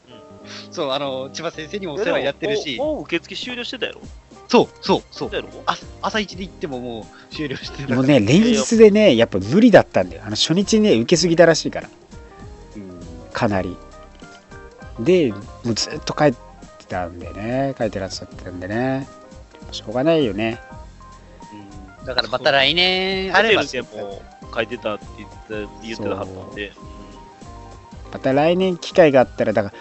そう、あの、千葉先生にもおうん世話やってるし。もう、もう受付終了してたやろ？そう、そう、そう。やろ？あ朝一で行ってももう終了してたもうね連日でねやっぱ無理だったんだよ。あの初日ね受けすぎたらしいから。うん。かなり。でもうずっと帰ってたんでね帰ってらっしゃってたんでね。しょうがないよね。だからまた来年あホれば。でも書いてたって言って言ってなかったんで。また来年機会があったらだから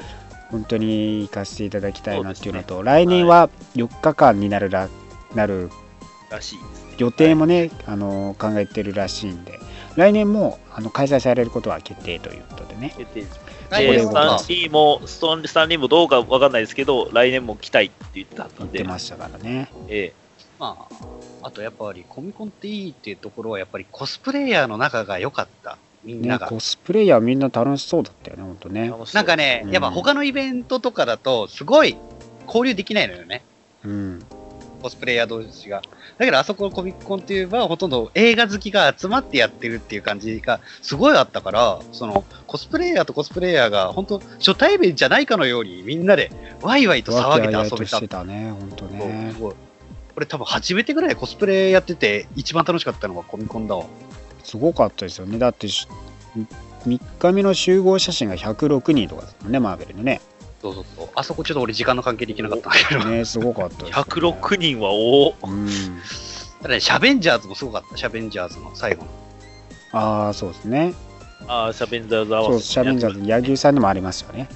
本当に行かせていただきたいなっていうのと来年は4日間になるらなるうんらしいですね。予定もね、あの考えてるらしいんで。来年もあの開催されることは決定ということでね。決定来で、年も。スタンリーも、ストンスタンリーもどうかわかんないですけど、来年も来たいって言ってはったんで。言って、ましたからね。えまあ、あとやっぱりコミコンっていいっていうところはやっぱりコスプレイヤーの仲が良かった。みんなが。ねコスプレイヤーみんな楽しそうだったよね本当えねなんかね、うん。やっぱ他のイベントとかだとすごい交流できないのよね。うんコスプレイヤー同士が。だからあそこのコミコンっていうのはほとんど映画好きが集まってやってるっていう感じがすごいあったから、そのコスプレイヤーとコスプレイヤーが本当初対面じゃないかのようにみんなでワイワイと騒げて遊べたしてたね本当ね。すごい俺多分初めてぐらいコスプレやってて、一番楽しかったのがコミコンだわ。すごかったですよね。だってし3日目の集合写真が106人とかですもんねマーベルのねそうそうそう。あそこちょっと俺時間の関係できなかったんだけど。ねすごかったね、106人は多うんただね、シャベンジャーズもすごかった。シャベンジャーズの最後の。ああそうですねああ、シャベンジャーズ合そうわせて。シャベンジャーズ柳生さんでもありますよね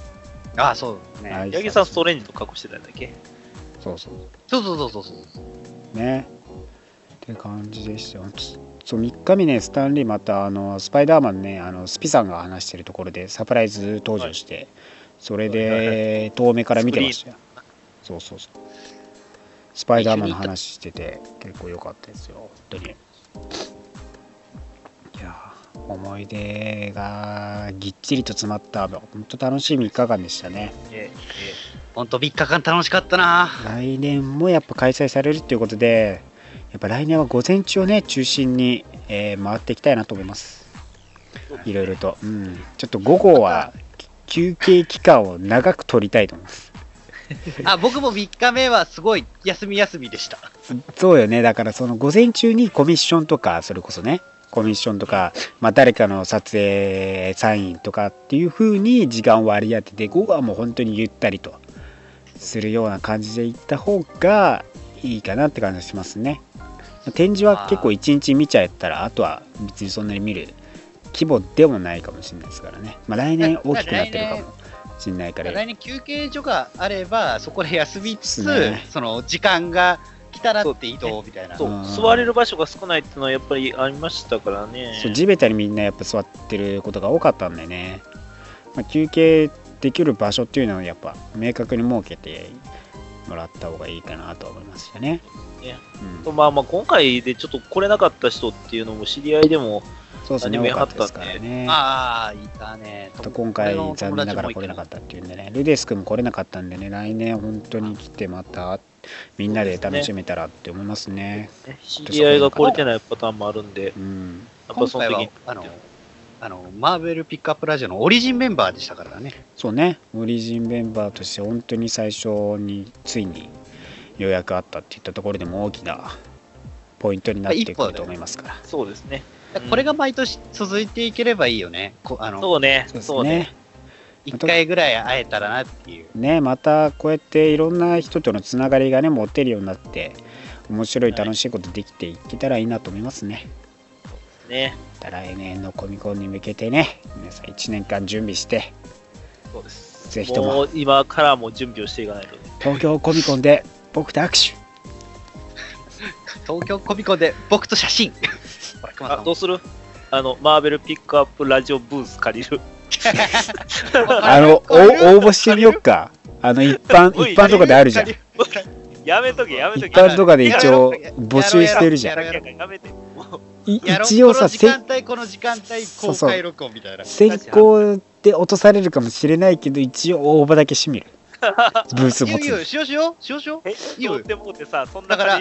ああ、そうね。はい八木さんストレンジの格好してたんだっけ？そうそうそうそうそうそうそう。ねって感じでしたよそう3日目ねスタンリーまたあのスパイダーマンねあのスピさんが話してるところでサプライズ登場して、それで遠目から見てましたよそうそうそう。スパイダーマンの話してて結構良かったですよ。本当に。いやー思い出がぎっちりと詰まった本当楽しい3日間でしたね。えほんと3日間楽しかったな。来年もやっぱ開催されるっていうことでやっぱ来年は午前中をね中心に、えー回っていきたいなと思います。いろいろと、うん、ちょっと午後は休憩期間を長く取りたいと思います。あ、僕も3日目はすごい休み休みでした。そうよね。だからその午前中にコミッションとかそれこそねコミッションとか、まあ、誰かの撮影サインとかっていう風に時間を割り当てて午後はもう本当にゆったりとするような感じで行った方がいいかなって感じがしますね。展示は結構一日見ちゃったらあとは別にそんなに見る規模でもないかもしれないですからね、まあ、来年 大きくなってるかもしれないから。来年休憩所があれば、そこで休みつつ、ね。その時間が来たらって移動みたいな。そう。う。ん座れる場所が少ないっていうのはやっぱりありましたからね。そう地べたにみんなやっぱ座ってることが多かったんでね、まあ、休憩できる場所っていうのをやっぱ明確に設けてもらった方がいいかなと思いますよね。ね。うん、まあまあ今回でちょっと来れなかった人っていうのも知り合いでも、そうですね、ですからね。ああ、いたね。あと今回残念ながら来れなかったっていうんでね、ルデス君も来れなかったんでね、来年本当に来てまたみんなで楽しめたらって思いますね。ね知り合いが来れてないパターンもあるんで、うん、やっぱ今回はその時に、あの、あの、マーベルピックアップラジオのオリジンメンバーでしたからね。そうね、オリジンメンバーとして本当に最初についに予約あったっていったところでも大きなポイントになってくると思いますから。そうですね。これが毎年続いていければいいよね。こあの、そうね、そうですそうね。ね。1回ぐらい会えたらなっていう。ね、またこうやっていろんな人とのつながりがね持てるようになって面白い楽しいことできていけたらいいなと思いますね。ね。また来年のコミコンに向けてね皆さん1年間準備してそうです。ぜひとももう今からも準備をしていかないとね。東京コミコンで僕と握手 東京コミコンで僕と写真。ほら、熊さあ、んどうする？あの、マーベルピックアップラジオブース借りる？あの お応募してみよっかあの一般一般とかであるじゃんやめとけ、やめと一け。般とかで一応募集してるじゃん一応さこの時間せ帯、この時間帯、そうそう公開録音みたいな。先行で落とされるかもしれないけど一応応募だけしてみるブース持ついいよいいよ、しようしよう、しようしよう。え、いいよそうってもうてさ、そんなだから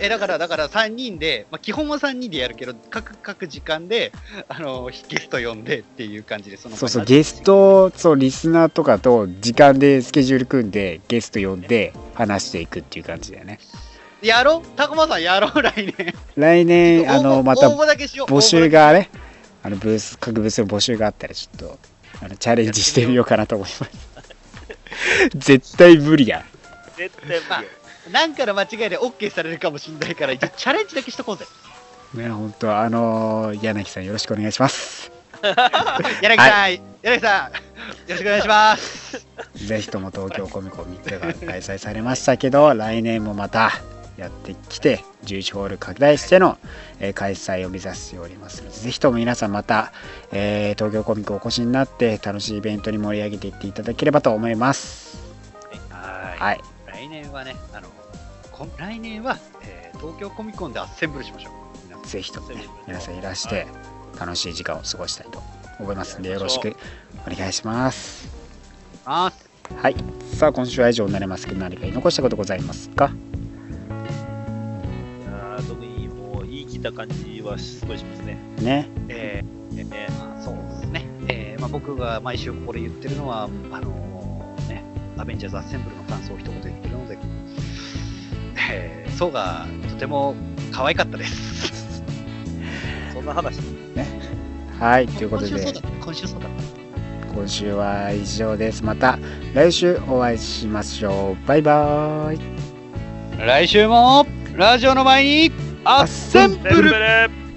え、だから、だから3人で、まあ、基本は3人でやるけど、各、各時間で、あの、ゲスト呼んでっていう感じで、そのそうそうゲストそうリスナーとかと時間でスケジュール組んでゲスト呼んで話していくっていう感じだよね。やろう？たくまさんやろう、来年。来年あのまた応募集がねあのブース各ブースの募集があったらちょっとあのチャレンジしてみようかなと思います。絶対無理や。絶対無理よ。なんかの間違いで OK されるかもしれないから、一応チャレンジだけしとこうぜ。ね本当あの柳さんよろしくお願いします 柳さん、柳さん、よろしくお願いします。ぜひとも東京コミコン3日が開催されましたけど来年もまたやってきて11ホール拡大しての、えー開催を目指しておりますのでぜひとも皆さんまた、えー東京コミコンお越しになって楽しいイベントに盛り上げていっていただければと思いますはいはい来年はね、あの、こ来年は、えー東京コミコンでアッセンブルしましょう。ぜひともね皆さんいらして楽しい時間を過ごしたいと思いますのでよろしくお願いします。あはい。さあ今週は以上になりますけど何か言い残したことございますか？いやー特にもう言い切った感じはすごいしますね。ね。えねーまあ、そうですね。えーまあ、僕が毎週これ言ってるのは、あのーね、アベンジャーズアッセンブルの感想を一言言ってるので、ええー、層がとても可愛かったです。そんな話。はいということで。今週そうだ。今週は以上です。また来週お会いしましょう。バイバーイ。来週もラジオの前にアッセンブル